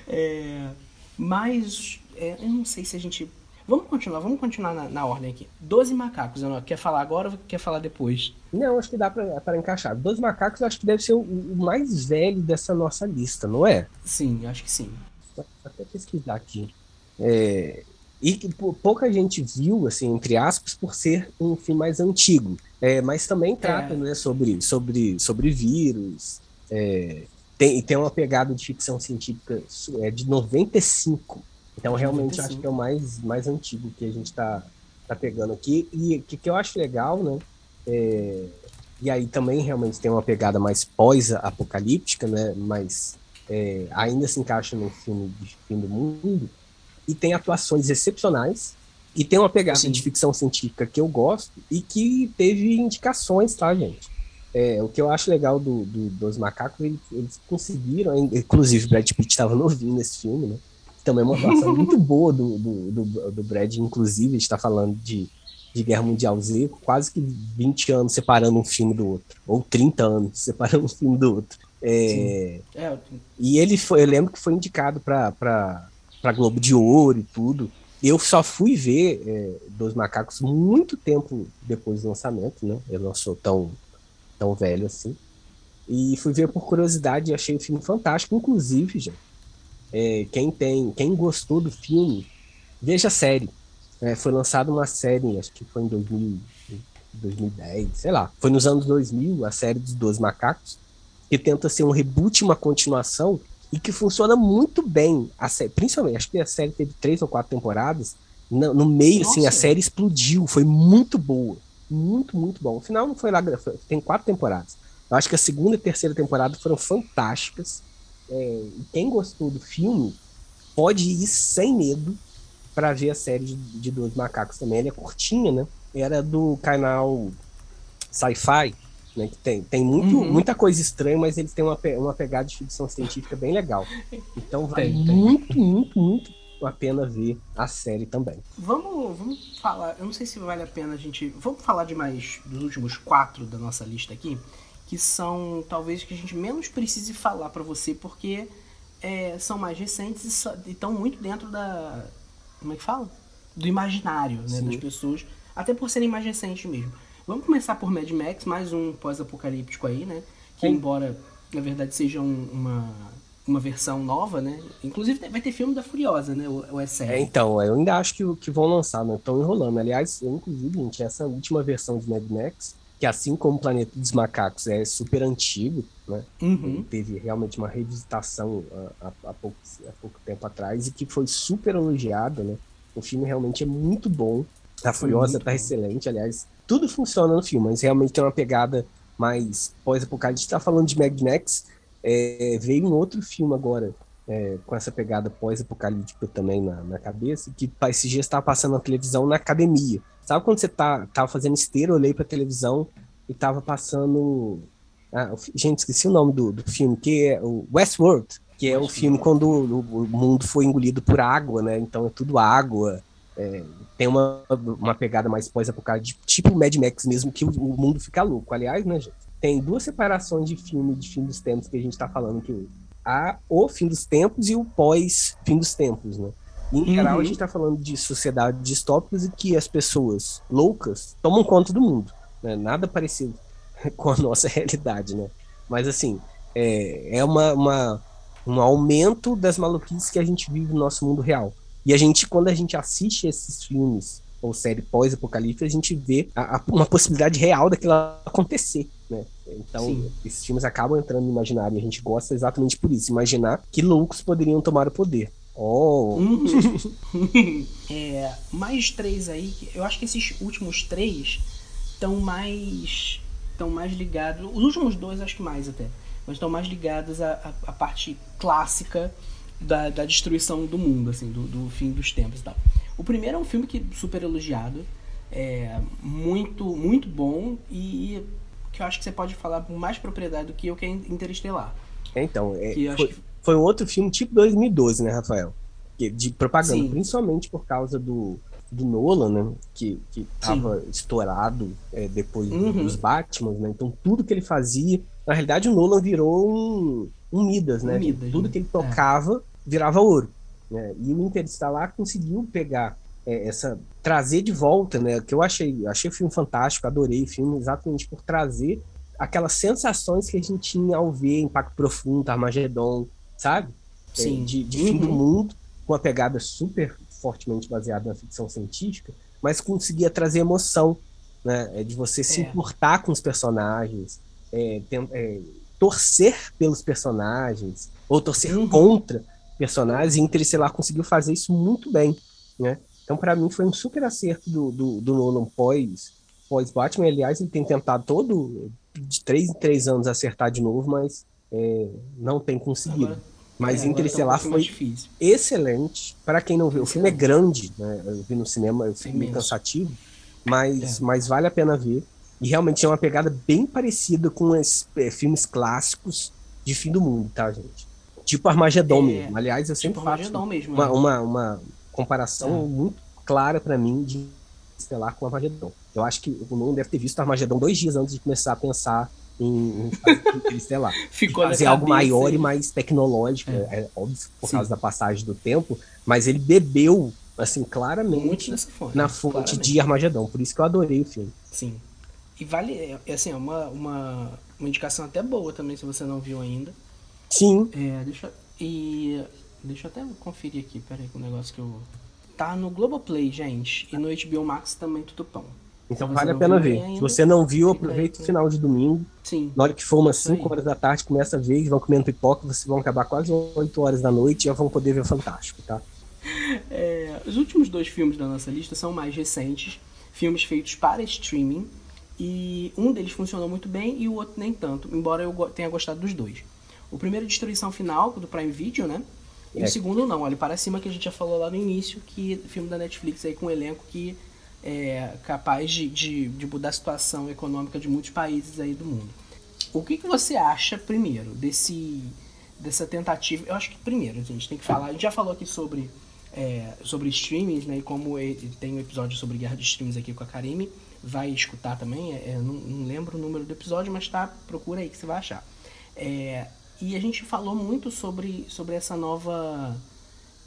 É, mas, é, eu não sei se a gente... Vamos continuar, vamos continuar na, na ordem aqui. Doze macacos, Ana, quer falar agora ou quer falar depois? Não, acho que dá para encaixar. Dois macacos, acho que deve ser o, o mais velho dessa nossa lista, não é? Sim, acho que sim. Vou até pesquisar aqui. É, e que pou- pouca gente viu, assim, entre aspas, por ser um filme mais antigo. É, mas também trata É. né, sobre, sobre, sobre vírus. é, tem, tem uma pegada de ficção científica é, de 95. Então, realmente, 95. acho que é o mais, mais antigo que a gente está tá pegando aqui. E o que, que eu acho legal, né? é, e aí também realmente tem uma pegada mais pós-apocalíptica, né? Mas é, ainda se encaixa num filme de fim do mundo. E tem atuações excepcionais. E tem uma pegada Sim. de ficção científica que eu gosto e que teve indicações, tá, gente? É, o que eu acho legal do, do- dos macacos, eles, eles conseguiram, inclusive o Brad Pitt estava novinho nesse filme, né? Também é uma atuação muito boa do, do, do, do Brad, inclusive, a gente está falando de, de Guerra Mundial Z, quase que 20 anos separando um filme do outro, ou 30 anos separando um filme do outro. É, É, e ele foi, eu lembro que foi indicado para Globo de Ouro e tudo. Eu só fui ver é, Dois Macacos muito tempo depois do lançamento, né? Eu não sou tão, tão velho assim. E fui ver por curiosidade e achei o filme fantástico. Inclusive, gente, é, quem tem, quem gostou do filme, veja a série. É, foi lançada uma série, acho que foi em 2000, 2010, sei lá. Foi nos anos 2000, a série dos Dois Macacos, que tenta ser um reboot, uma continuação, e que funciona muito bem. A série, principalmente, acho que a série teve três ou quatro temporadas. No, no meio, assim, a Nossa. série explodiu, foi muito boa. Muito, muito bom. O final não foi lá, tem quatro temporadas. Eu acho que a segunda e terceira temporada foram fantásticas. É, e quem gostou do filme pode ir sem medo para ver a série de, de Dois Macacos também. Ela é curtinha, né? Era do canal Sci-Fi, né? Que tem, tem muito, Uhum. muita coisa estranha, mas eles têm uma, uma pegada de ficção científica bem legal. Então vale Tem, tem. muito, muito, muito a pena ver a série também. Vamos, vamos, falar. Eu não sei se vale a pena a gente. Vamos falar de mais dos últimos quatro da nossa lista aqui, que são talvez que a gente menos precise falar para você, porque é, são mais recentes e estão muito dentro da. Como é que fala? Do imaginário né, das pessoas, até por serem mais recentes mesmo. Vamos começar por Mad Max, mais um pós-apocalíptico aí, né? Que Sim. embora na verdade seja um- uma, uma versão nova, né? Inclusive vai ter filme da Furiosa, né? Ou, ou é? É, então, eu ainda acho que, que vão lançar, não estão enrolando. Aliás, eu, inclusive, gente, essa última versão de Mad Max, que assim como o Planeta dos Macacos é super antigo, né? Uhum. Teve realmente uma revisitação há, há- pouco, há pouco tempo atrás e que foi super elogiada, né? O filme realmente é muito bom. A Furiosa tá bom. excelente, aliás, tudo funciona no filme, mas realmente tem uma pegada mais pós-apocalíptica. tá falando de Mad Max, é, veio um outro filme agora é, com essa pegada pós-apocalíptica também na, na cabeça, que esses dias estava passando na televisão na academia. Sabe quando você tá, tava fazendo esteira, olhei pra televisão e tava passando. Ah, gente, esqueci o nome do, do filme, que é o Westworld, que é o filme quando o, o mundo foi engolido por água, né? Então é tudo água. é, tem uma, uma pegada mais pós-apocalíptica, tipo Mad Max mesmo, que o, o mundo fica louco. Aliás, né, gente? Tem duas separações de filme de fim dos tempos que a gente tá falando aqui. Há o fim dos tempos e o pós-fim dos tempos, né? E, em geral, Uhum. a gente tá falando de sociedades distópicas e que as pessoas loucas tomam conta do mundo. Né? Nada parecido com a nossa realidade, né? Mas, assim, é, é uma, uma, um aumento das maluquices que a gente vive no nosso mundo real. E a gente, quando a gente assiste esses filmes ou série pós-apocalipse, a gente vê a- a- uma possibilidade real daquilo acontecer, né? Então, Sim. esses filmes acabam entrando no imaginário e a gente gosta exatamente por isso. Imaginar que loucos poderiam tomar o poder. Oh, Uhum. é, mais três aí, eu acho que esses últimos três estão mais. estão mais ligados. Os últimos dois, acho que mais até. Mas estão mais ligados à, à- à parte clássica da, da destruição do mundo, assim, do, do fim dos tempos e tal. O primeiro é um filme que super elogiado. É muito, muito bom e que eu acho que você pode falar com mais propriedade do que eu, que é Interestelar. então, é, eu acho foi, que foi um outro filme tipo 2012, né, Rafael? Que- De propaganda, Sim. principalmente por causa do, do Nolan, né? Que, que tava estourado é, depois Uhum. dos Batman, né? Então tudo que ele fazia, na realidade o Nolan virou um, um Midas, né? Um Midas, tudo né? que ele tocava virava ouro. Né? E o Interestelar conseguiu pegar é, essa trazer de volta, né? Que eu achei, achei o filme fantástico, adorei o filme exatamente por trazer aquelas sensações que a gente tinha ao ver Impacto Profundo, Armagedon, sabe? É, Sim. de, de fim do Uhum. mundo, com uma pegada super fortemente baseada na ficção científica, mas conseguia trazer emoção, né? É, de você se É. importar com os personagens, é, ten- é, torcer pelos personagens, ou torcer Uhum. contra personagens, e Interestelar conseguiu fazer isso muito bem, né? Então, para mim, foi um super acerto do, do, do Nolan pós, pós Batman. Aliás, ele tem tentado todo, de três em três anos, acertar de novo, mas é, não tem conseguido. Agora- mas é, Interestelar tá um foi excelente. Para quem não viu, o filme é grande, né? Eu vi no cinema, meio Imenso. cansativo, mas, É. mas vale a pena ver. E realmente é uma pegada bem parecida com esses é, filmes clássicos de fim do mundo, tá, gente? Tipo Armagedon É, mesmo. Aliás, eu sempre Tipo faço mesmo. uma, né? uma, uma comparação É. muito clara para mim de Estelar com Armagedon. Eu acho que o Nolan deve ter visto Armagedon dois dias antes de começar a pensar em, em Estelar Ficou fazer algo maior e- e mais tecnológico, É. é, óbvio por Sim. causa da passagem do tempo, mas ele bebeu assim claramente fonte. na fonte claramente. de Armagedon, por isso que eu adorei o filme. Sim. E vale, é, é assim, é uma, uma, uma indicação até boa também, se você não viu ainda. Sim, É, deixa, e deixa eu até conferir aqui, peraí, com o negócio que eu... Tá no Globoplay, gente, e no HBO Max também tudo pão. então vale a pena ver. ainda, Se você não viu, aproveita o final de domingo. Sim, Na hora que for umas Isso aí. 5 horas da tarde, começa a ver, eles vão comendo pipoca, vocês vão acabar quase 8 horas da noite e já vão poder ver o Fantástico, tá? É, os últimos dois filmes da nossa lista são mais recentes, filmes feitos para streaming, e um deles funcionou muito bem e o outro nem tanto, embora eu tenha gostado dos dois. O primeiro, Destruição Final, do Prime Video, né? E É. o segundo, não, Olhe Para Cima, que a gente já falou lá no início, que filme da Netflix aí com um elenco que é capaz de, de, de mudar a situação econômica de muitos países aí do mundo. O que, que você acha, primeiro, desse dessa tentativa? Eu acho que primeiro a gente tem que falar. A gente já falou aqui sobre é, sobre streamings, né? E como ele tem um episódio sobre guerra de streams aqui com a Karime, vai escutar também. É, não, não, lembro o número do episódio, mas tá, procura aí que você vai achar. É, e a gente falou muito sobre, sobre essa nova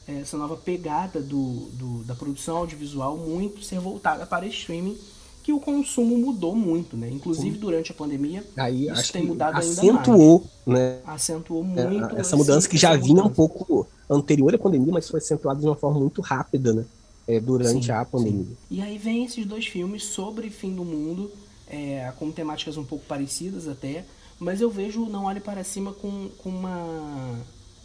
essa nova pegada do, do, da produção audiovisual muito ser voltada para streaming que o consumo mudou muito, né? Inclusive durante a pandemia, Aí, isso tem mudado ainda acentuou, mais. Né? Acentuou muito. É, essa mudança que já vinha um pouco anterior à pandemia, mas foi acentuada de uma forma muito rápida, né? É, durante sim, a pandemia. Sim. E aí vem esses dois filmes sobre fim do mundo, é, com temáticas um pouco parecidas até, mas eu vejo Não Olhe Para Cima com, com uma...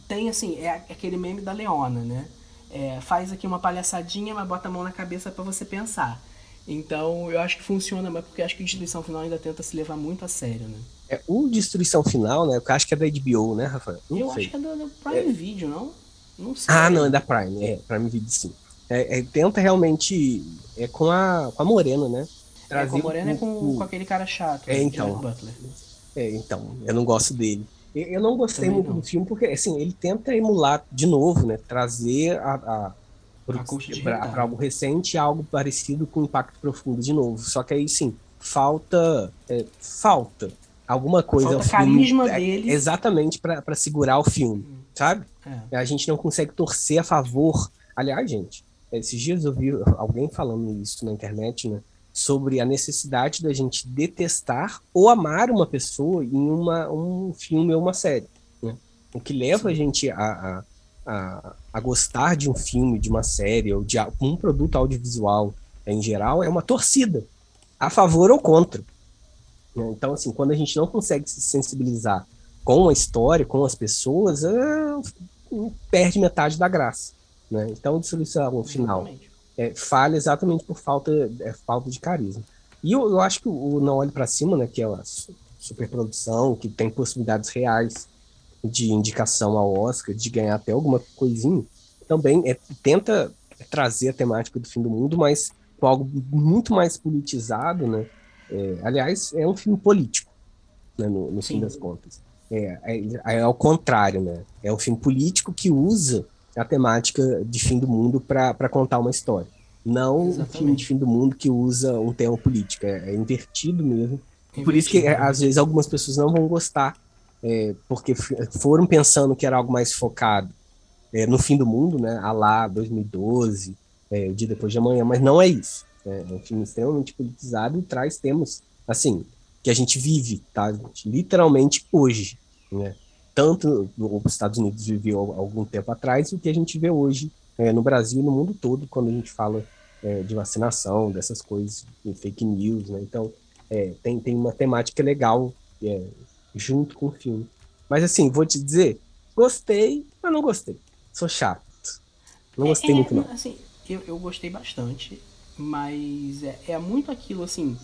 Tem, assim, é aquele meme da Leona, né? É, faz aqui uma palhaçadinha, mas bota a mão na cabeça para você pensar. Então eu acho que funciona, mas porque acho que Destruição Final ainda tenta se levar muito a sério, né? É, o Destruição Final, né? Eu acho que é da HBO, né, Rafael? Não eu sei. acho que é do Prime é... Video, não? Não sei. Ah, não, é da Prime, é, Prime Video sim. É, é, tenta realmente. É com a, com a Morena, né? Trazer é, com a Morena o, é com, o... com aquele cara chato, é, então. Butler. É, então, eu não gosto dele. Eu não gostei Também muito não. do filme porque, assim, ele tenta emular de novo, né? Trazer a, para algo recente algo parecido com impacto profundo de novo. Só que aí sim, falta é, falta alguma coisa falta carisma filme, é, dele. exatamente para segurar o filme, hum. sabe? É. A gente não consegue torcer a favor. Aliás, gente, esses dias eu vi alguém falando isso na internet, né? Sobre a necessidade da gente detestar ou amar uma pessoa em uma, um filme ou uma série. Né? O que leva Sim. a gente a, a a, a gostar de um filme, de uma série ou de um produto audiovisual em geral é uma torcida, a favor ou contra. Né? Então, assim, quando a gente não consegue se sensibilizar com a história, com as pessoas, é, perde metade da graça. Né? Então, dissolução final é, falha exatamente por falta, é, falta de carisma. E eu, eu acho que o Não Olhe para Cima, né, que é uma superprodução, que tem possibilidades reais de indicação ao Oscar, de ganhar até alguma coisinha, também é, tenta trazer a temática do fim do mundo, mas com algo muito mais politizado, né? É, aliás, é um filme político, né, no, no fim das contas. É, é, é, ao contrário, né? É um filme político que usa a temática de fim do mundo para contar uma história. Não Exatamente. um filme de fim do mundo que usa um tema político. É, é invertido mesmo. Invertido, Por isso que, né? às vezes, algumas pessoas não vão gostar é, porque foram pensando que era algo mais focado é, no fim do mundo, né? A lá 2012, é, o dia depois de amanhã, mas não é isso. É, é um filme extremamente politizado e traz temas assim que a gente vive, tá? Gente, literalmente hoje, né? Tanto os Estados Unidos viveu algum tempo atrás, o que a gente vê hoje é, no Brasil e no mundo todo quando a gente fala é, de vacinação, dessas coisas, de fake news, né? Então é, tem, tem uma temática legal é, junto com o filme. Mas assim, vou te dizer, gostei, mas não gostei. Sou chato. Não gostei é, muito, não. Assim, eu, eu gostei bastante, mas é, é muito aquilo, assim,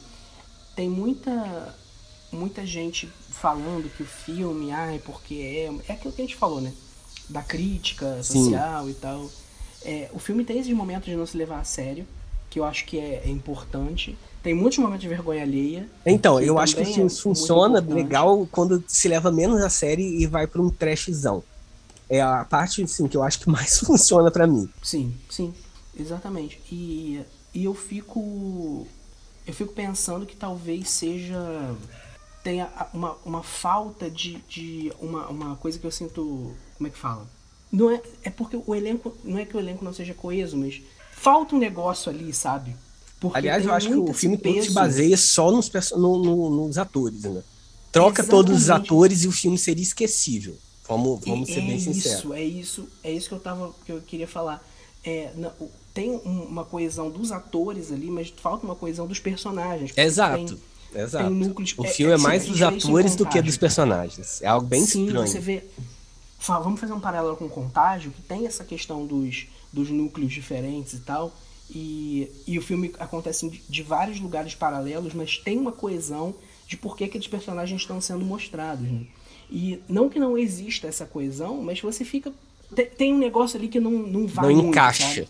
tem muita muita gente falando que o filme, ai, porque é. É aquilo que a gente falou, né? Da crítica social Sim. e tal. É, o filme tem esses momentos de não se levar a sério, que eu acho que é, é importante. Tem muitos momentos de vergonha alheia. Então, eu acho que o filme é funciona legal quando se leva menos a série e vai para um trashzão. É a parte assim, que eu acho que mais funciona para mim. Sim, sim, exatamente. E, e eu fico. Eu fico pensando que talvez seja. Tenha uma, uma falta de, de uma, uma coisa que eu sinto. Como é que fala? Não é, é porque o elenco. Não é que o elenco não seja coeso, mas falta um negócio ali, sabe? Porque Aliás, eu acho que o filme todo se baseia só nos, no, no, nos atores, né? Troca Exatamente. todos os atores e o filme seria esquecível. Vamos, vamos ser é bem sinceros. Isso, é isso, é isso que eu tava, que eu queria falar. É, não, tem uma coesão dos atores ali, mas falta uma coesão dos personagens. Exato. Tem, exato. Tem núcleos, o é, filme é, é mais dos atores do que dos personagens. É algo bem Sim, estranho. Você vê. Vamos fazer um paralelo com o Contágio, que tem essa questão dos, dos núcleos diferentes e tal. E, e o filme acontece de vários lugares paralelos, mas tem uma coesão de por que aqueles personagens estão sendo mostrados. Né? E não que não exista essa coesão, mas você fica. Tem, um negócio ali que não, não vai. Não muito, encaixa. Sabe?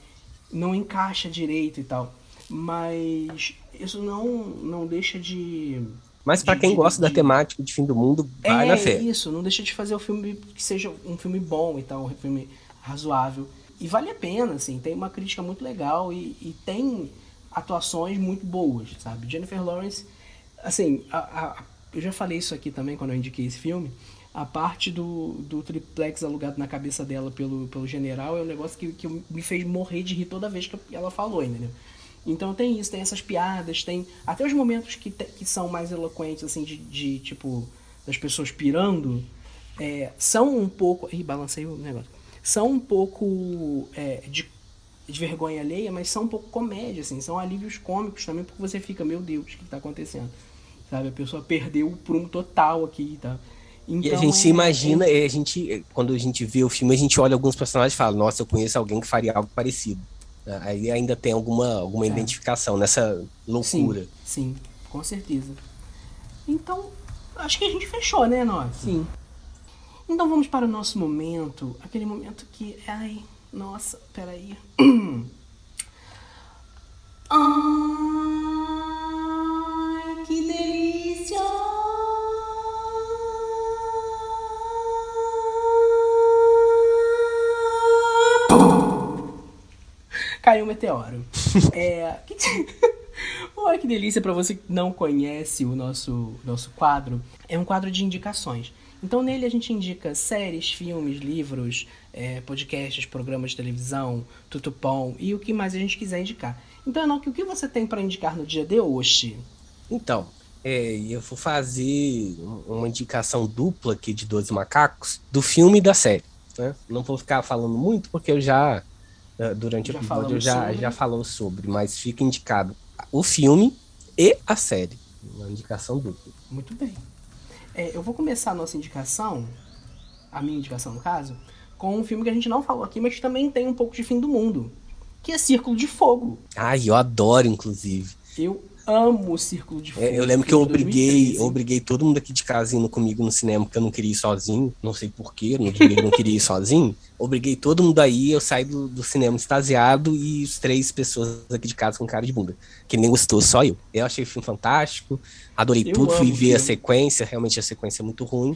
Não encaixa direito e tal. Mas isso não, não deixa de. Mas para quem de, gosta de, da temática de fim do mundo, vai é, na fé. É isso, não deixa de fazer o filme que seja um filme bom e tal, um filme razoável. e vale a pena, assim, tem uma crítica muito legal e, e tem atuações muito boas, sabe? Jennifer Lawrence, assim, a, a, eu já falei isso aqui também quando eu indiquei esse filme, a parte do, do triplex alugado na cabeça dela pelo, pelo general é um negócio que, que me fez morrer de rir toda vez que ela falou, entendeu? Então tem isso, tem essas piadas, tem até os momentos que, que são mais eloquentes, assim, de, de tipo, das pessoas pirando, é, são um pouco. Ih, balancei o negócio. São um pouco é, de, de, vergonha alheia, mas são um pouco comédia, assim, são alívios cômicos também, porque você fica, meu Deus, o que está acontecendo? Sabe, a pessoa perdeu o prumo total aqui tá? Então, e a gente se é, imagina, é... a gente, quando a gente vê o filme, a gente olha alguns personagens e fala, nossa, eu conheço alguém que faria algo parecido. Aí ainda tem alguma, alguma é. identificação nessa loucura. Sim, sim, com certeza. Então, acho que a gente fechou, né, nós? Sim. Então vamos para o nosso momento, aquele momento que. Ai, nossa, peraí. Ai, Caiu um meteoro. é. Que... Olha que delícia para você que não conhece o nosso, nosso quadro. É um quadro de indicações. Então nele a gente indica séries, filmes, livros, é, podcasts, programas de televisão, tutupom e o que mais a gente quiser indicar. Então, Enoque, o que você tem para indicar no dia de hoje? Então, é, eu vou fazer uma indicação dupla aqui de Dois Macacos, do filme e da série. Né? Não vou ficar falando muito, porque eu já, durante já o episódio, eu já, já falou sobre, mas fica indicado o filme e a série. Uma indicação dupla. Muito bem. É, eu vou começar a nossa indicação, a minha indicação no caso, com um filme que a gente não falou aqui, mas também tem um pouco de fim do mundo, que é Círculo de Fogo. Ai, eu adoro, inclusive. Eu amo o Círculo de Fogo. É, eu lembro que eu obriguei, eu obriguei todo mundo aqui de casa indo comigo no cinema, porque eu não queria ir sozinho. Não sei porquê, no dia não queria ir sozinho. Obriguei todo mundo aí, eu saí do, do, cinema extasiado e os três pessoas aqui de casa com cara de bunda. Que nem gostou, só eu. Eu achei o filme fantástico, adorei eu tudo, fui ver a sequência, realmente a sequência é muito ruim.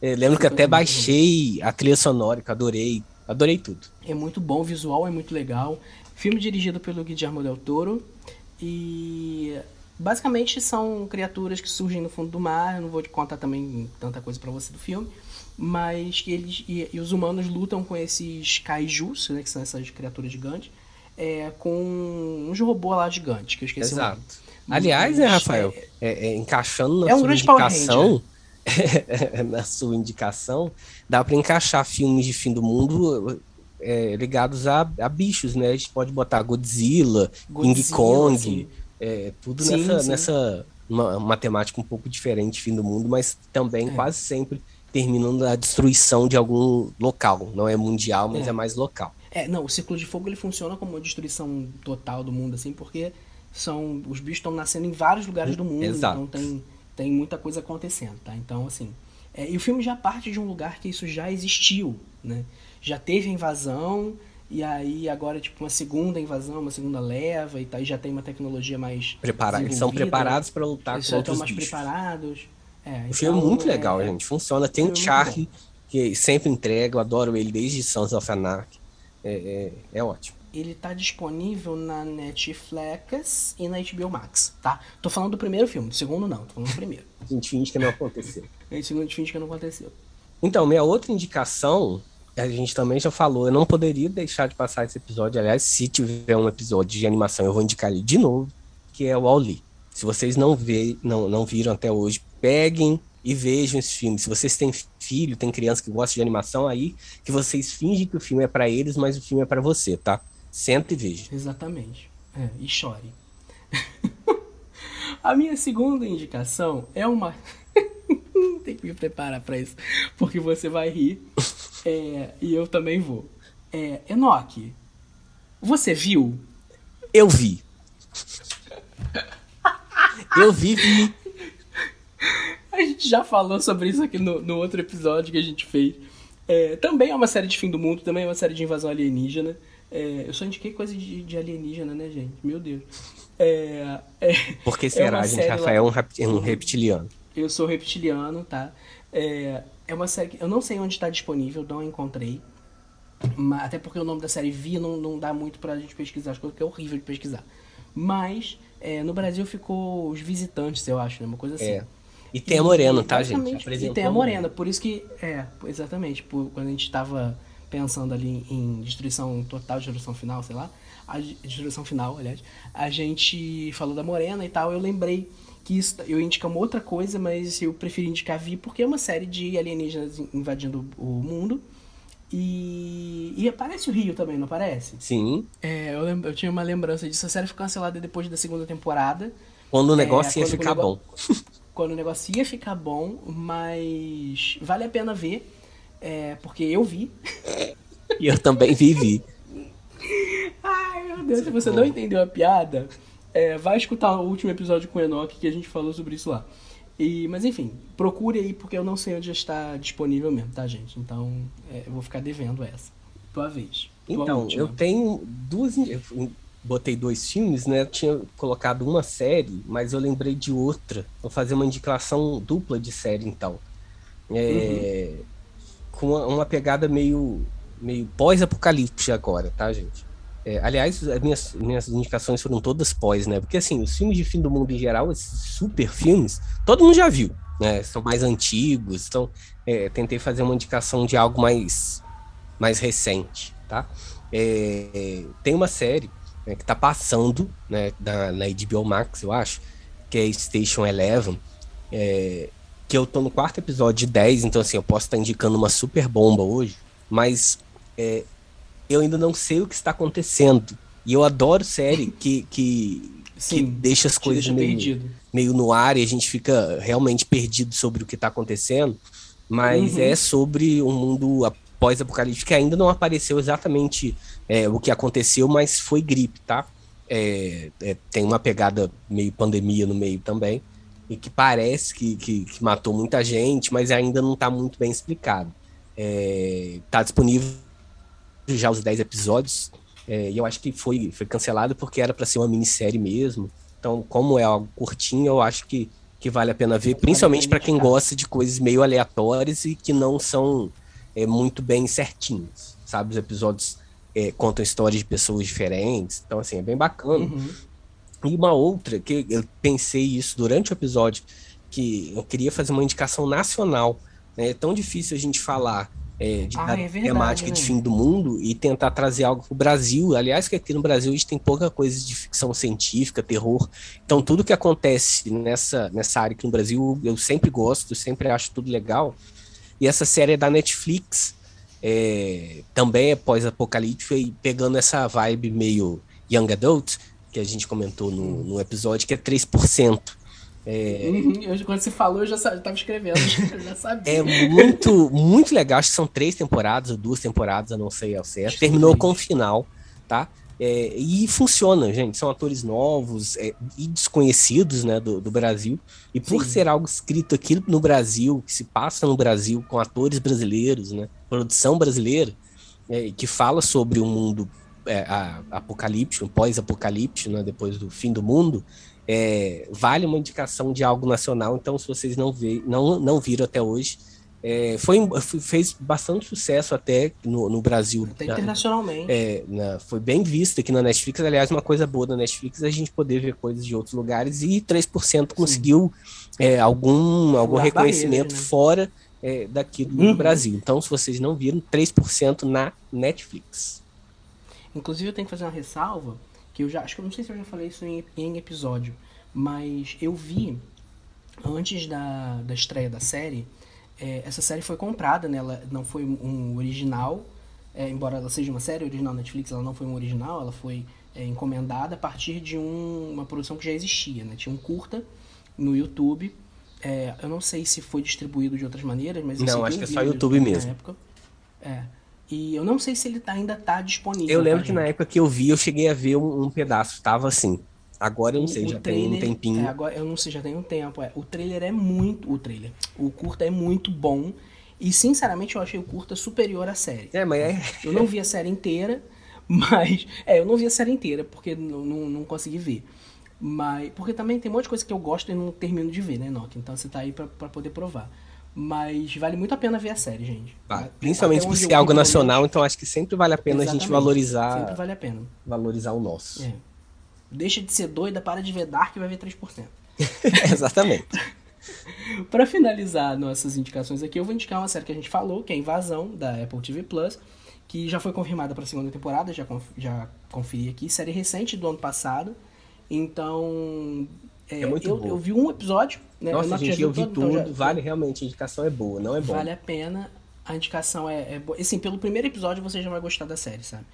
Eu lembro que até baixei a trilha sonora, que adorei, adorei tudo. É muito bom, o visual é muito legal. Filme dirigido pelo Guillermo del Toro. E basicamente são criaturas que surgem no fundo do mar. Eu não vou te contar também tanta coisa para você do filme. Mas que eles e, e, os humanos lutam com esses kaijus, né, que são essas criaturas gigantes, é, com uns robôs lá gigantes, que eu esqueci Exato. o nome. Aliás, né, Rafael, é, é, é, encaixando na é um sua indicação, na sua indicação, dá para encaixar filmes de fim do mundo é, ligados a, a, bichos, né? A gente pode botar Godzilla, Godzilla King Kong, é, tudo sim, nessa, sim. nessa uma, uma, temática um pouco diferente, fim do mundo, mas também é. quase sempre terminando a destruição de algum local. Não é mundial, mas é, é mais local. É, não, o Círculo de Fogo ele funciona como uma destruição total do mundo, assim, porque são os bichos estão nascendo em vários lugares do mundo, Exato. então tem, tem muita coisa acontecendo, tá? Então, assim, é, e o filme já parte de um lugar que isso já existiu, né? Já teve a invasão, e aí agora, tipo, uma segunda invasão, uma segunda leva, e aí já tem uma tecnologia mais. Prepara eles são preparados para lutar eles contra estão os mais bichos. preparados. É, o então, filme é muito é, legal, gente. Funciona. Tem o Charlie, que sempre entrega, eu adoro ele desde Sons of Anarchy. É, é, é ótimo. Ele tá disponível na Netflix e na HBO Max, tá? Tô falando do primeiro filme, do segundo não, tô falando do primeiro. a gente finge que não aconteceu. a gente finge que não aconteceu. Então, minha outra indicação a gente também já falou, eu não poderia deixar de passar esse episódio. Aliás, se tiver um episódio de animação, eu vou indicar ele de novo, que é o Wall-E. Se vocês não, vê, não, não viram até hoje, peguem e vejam esse filme. Se vocês têm filho, tem criança que gosta de animação, aí que vocês fingem que o filme é para eles, mas o filme é para você, tá? Senta e veja. Exatamente. É, e chore. A minha segunda indicação é uma. tem que me preparar para isso, porque você vai rir. É, e eu também vou. É, Enoque, você viu? Eu vi. eu vi, vi. A gente já falou sobre isso aqui no, no outro episódio que a gente fez. É, também é uma série de fim do mundo, também é uma série de invasão alienígena. É, eu só indiquei coisa de, de, alienígena, né, gente? Meu Deus. É, é Por que será, é gente? Rafael lá... é um reptiliano. Eu sou reptiliano, tá? É, é uma série que eu não sei onde está disponível, não encontrei. Mas, até porque o nome da série Vi não, não dá muito pra gente pesquisar as coisas, que é horrível de pesquisar. Mas é, no Brasil ficou Os Visitantes, eu acho, né? Uma coisa assim. É. E tem a Morena, tá, gente? E tem a Morena, por isso que. É, exatamente. Por, quando a gente tava pensando ali em destruição total, destruição final, sei lá. A de- destruição final, aliás. A gente falou da Morena e tal. Eu lembrei Eu ia indicar uma outra coisa, mas eu preferi indicar Vi porque é uma série de alienígenas invadindo o mundo. E, e aparece o Rio também, não aparece? Sim. É, eu, eu tinha uma lembrança disso. A série foi cancelada depois da segunda temporada Quando o negócio ia É, quando o ficar nego- bom. quando o negócio ia ficar bom, mas vale a pena ver, é, porque eu vi. E eu também vivi. Ai, meu Deus, se você não entendeu a piada, é, vai escutar o último episódio com o Enoch que a gente falou sobre isso lá. E, mas enfim, procure aí porque eu não sei onde está disponível mesmo, tá, gente? Então é, eu vou ficar devendo essa. Tua vez. Tua Então, última. eu tenho duas. eu botei dois filmes, né? Eu tinha colocado uma série, mas eu lembrei de outra. Vou fazer uma indicação dupla de série, então. É, Com uma, uma pegada meio, meio pós-apocalipse agora, tá, gente? É, aliás, as minhas, minhas indicações foram todas pós, né? Porque, assim, os filmes de fim do mundo em geral, esses super filmes, todo mundo já viu, né? São mais antigos, então é, tentei fazer uma indicação de algo mais, mais recente, tá? É, tem uma série né, que tá passando né, da, na HBO Max, eu acho, que é Station Eleven, é, que eu tô no quarto episódio de 10, então assim, eu posso estar indicando uma super bomba hoje, mas é, eu ainda não sei o que está acontecendo. E eu adoro série que, que, que Sim, deixa as coisas deixa meio, perdido. meio no ar e a gente fica realmente perdido sobre o que está acontecendo, mas Uhum. é sobre um mundo pós-apocalíptico que ainda não apareceu exatamente é, o que aconteceu, mas foi gripe, tá? É, é, tem uma pegada meio pandemia no meio também, e que parece que, que, que matou muita gente, mas ainda não está muito bem explicado. É, tá disponível já os 10 episódios, é, e eu acho que foi, foi cancelado porque era para ser uma minissérie mesmo. Então, como é algo curtinho, eu acho que, que vale a pena ver, principalmente para quem gosta de coisas meio aleatórias e que não são é, muito bem certinhos, sabe? Os episódios é, contam histórias de pessoas diferentes, então, assim, é bem bacana. Uhum. E uma outra, que eu pensei isso durante o episódio, que eu queria fazer uma indicação nacional. né? É tão difícil a gente falar é, de Ah, é verdade, temática de né? fim do mundo e tentar trazer algo pro Brasil. Aliás, que aqui no Brasil a gente tem pouca coisa de ficção científica, terror. Então, tudo que acontece nessa, nessa área aqui no Brasil, eu sempre gosto, sempre acho tudo legal. E essa série é da Netflix, é, também é pós-apocalíptica e pegando essa vibe meio young adult, que a gente comentou no, no episódio, que é 3%. É, Uhum, quando você falou, eu já sa- eu tava escrevendo, eu já sabia. é muito, muito legal. Acho que são três temporadas ou duas temporadas, eu não sei ao certo. Terminou com o final, tá? É, e funciona, gente. São atores novos é, e desconhecidos né, do, do Brasil. E por Sim. ser algo escrito aqui no Brasil, que se passa no Brasil, com atores brasileiros, né, produção brasileira, é, que fala sobre um mundo é, apocalíptico, pós-apocalíptico, né, depois do fim do mundo, é, vale uma indicação de algo nacional. Então, se vocês não, vê, não, não viram até hoje, é, foi, fez bastante sucesso até no, no Brasil. Até Na- internacionalmente. é, na- foi bem visto aqui na Netflix. Aliás, uma coisa boa da Netflix é a gente poder ver coisas de outros lugares e 3% conseguiu é, algum, algum reconhecimento barreiras, né? fora é, daqui do Uhum. Brasil. Então, se vocês não viram, 3% na Netflix. Inclusive, eu tenho que fazer uma ressalva, que eu já. Acho que eu não sei se eu já falei isso em, em episódio, mas eu vi, antes da, da estreia da série, é, essa série foi comprada, né? Ela não foi um original, é, embora ela seja uma série original Netflix, ela não foi um original, ela foi é, encomendada a partir de um- uma produção que já existia, né? Tinha um curta no YouTube. é, eu não sei se foi distribuído de outras maneiras, mas eu Não, acho que é só YouTube mesmo. época. É. E eu não sei se ele tá- ainda tá disponível. Eu lembro que na época que eu vi, eu cheguei a ver um, um pedaço, tava assim. Agora eu não sei, O já tem um trailer- tempinho. É, agora eu não sei, já tem um tempo. é. O trailer é muito. O trailer. O curta é muito bom. E sinceramente eu achei o curta superior à série. É, mas é, Eu não vi a série inteira, mas. É, eu não vi a série inteira, porque não, não, não consegui ver. Mas. Porque também tem um monte de coisa que eu gosto e não termino de ver, né, Nokia? Então você tá aí pra, pra poder provar. Mas vale muito a pena ver a série, gente. Vale. Principalmente por ser algo vi, pelo nacional, então acho que sempre vale a pena a gente exatamente, valorizar, Sempre vale a pena. valorizar o nosso. É. Deixa de ser doida, para de ver Dark e vai ver 3%. Exatamente. Pra finalizar nossas indicações aqui, eu vou indicar uma série que a gente falou, que é Invasão, da Apple TV Plus, que já foi confirmada pra segunda temporada, já, conf- já conferi aqui, série recente do ano passado. Então. É muito eu, eu vi um episódio, né? eu Nossa, tinha gente, eu vi todo, então tudo. já- Vale realmente, a indicação é boa, não é bom. Vale a pena. A indicação é, é boa. Assim, pelo primeiro episódio você já vai gostar da série, sabe?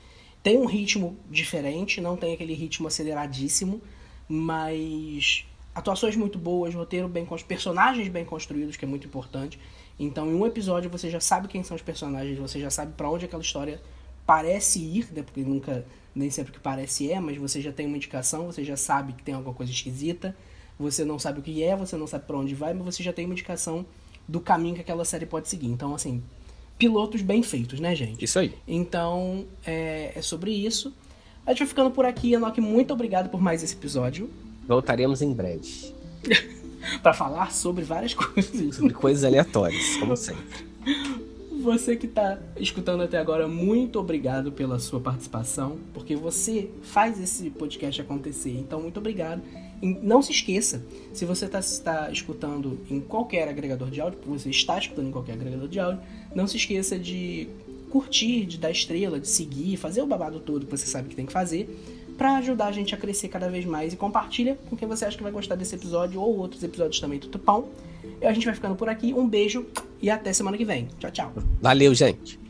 Tem um ritmo diferente, não tem aquele ritmo aceleradíssimo, mas atuações muito boas, roteiro bem os personagens bem construídos, que é muito importante. Então, em um episódio você já sabe quem são os personagens, você já sabe pra onde aquela história parece ir, né? Porque nunca nem sempre que parece é, mas você já tem uma indicação, você já sabe que tem alguma coisa esquisita. Você não sabe o que é, você não sabe pra onde vai, mas você já tem uma indicação do caminho que aquela série pode seguir. Então, assim, pilotos bem feitos, né, gente? Isso aí. Então, é, é sobre isso. A gente vai ficando por aqui. Enoch, muito obrigado por mais esse episódio. Voltaremos em breve. Pra falar sobre várias coisas. Sobre coisas aleatórias, como sempre. Você que tá escutando até agora, muito obrigado pela sua participação, porque você faz esse podcast acontecer. Então, muito obrigado. Não se esqueça, se você está está escutando em qualquer agregador de áudio, você está escutando em qualquer agregador de áudio, não se esqueça de curtir, de dar estrela, de seguir, fazer o babado todo que você sabe que tem que fazer, para ajudar a gente a crescer cada vez mais. E compartilha com quem você acha que vai gostar desse episódio ou outros episódios também do Tupão. E a gente vai ficando por aqui. Um beijo e até semana que vem. Tchau, tchau. Valeu, gente.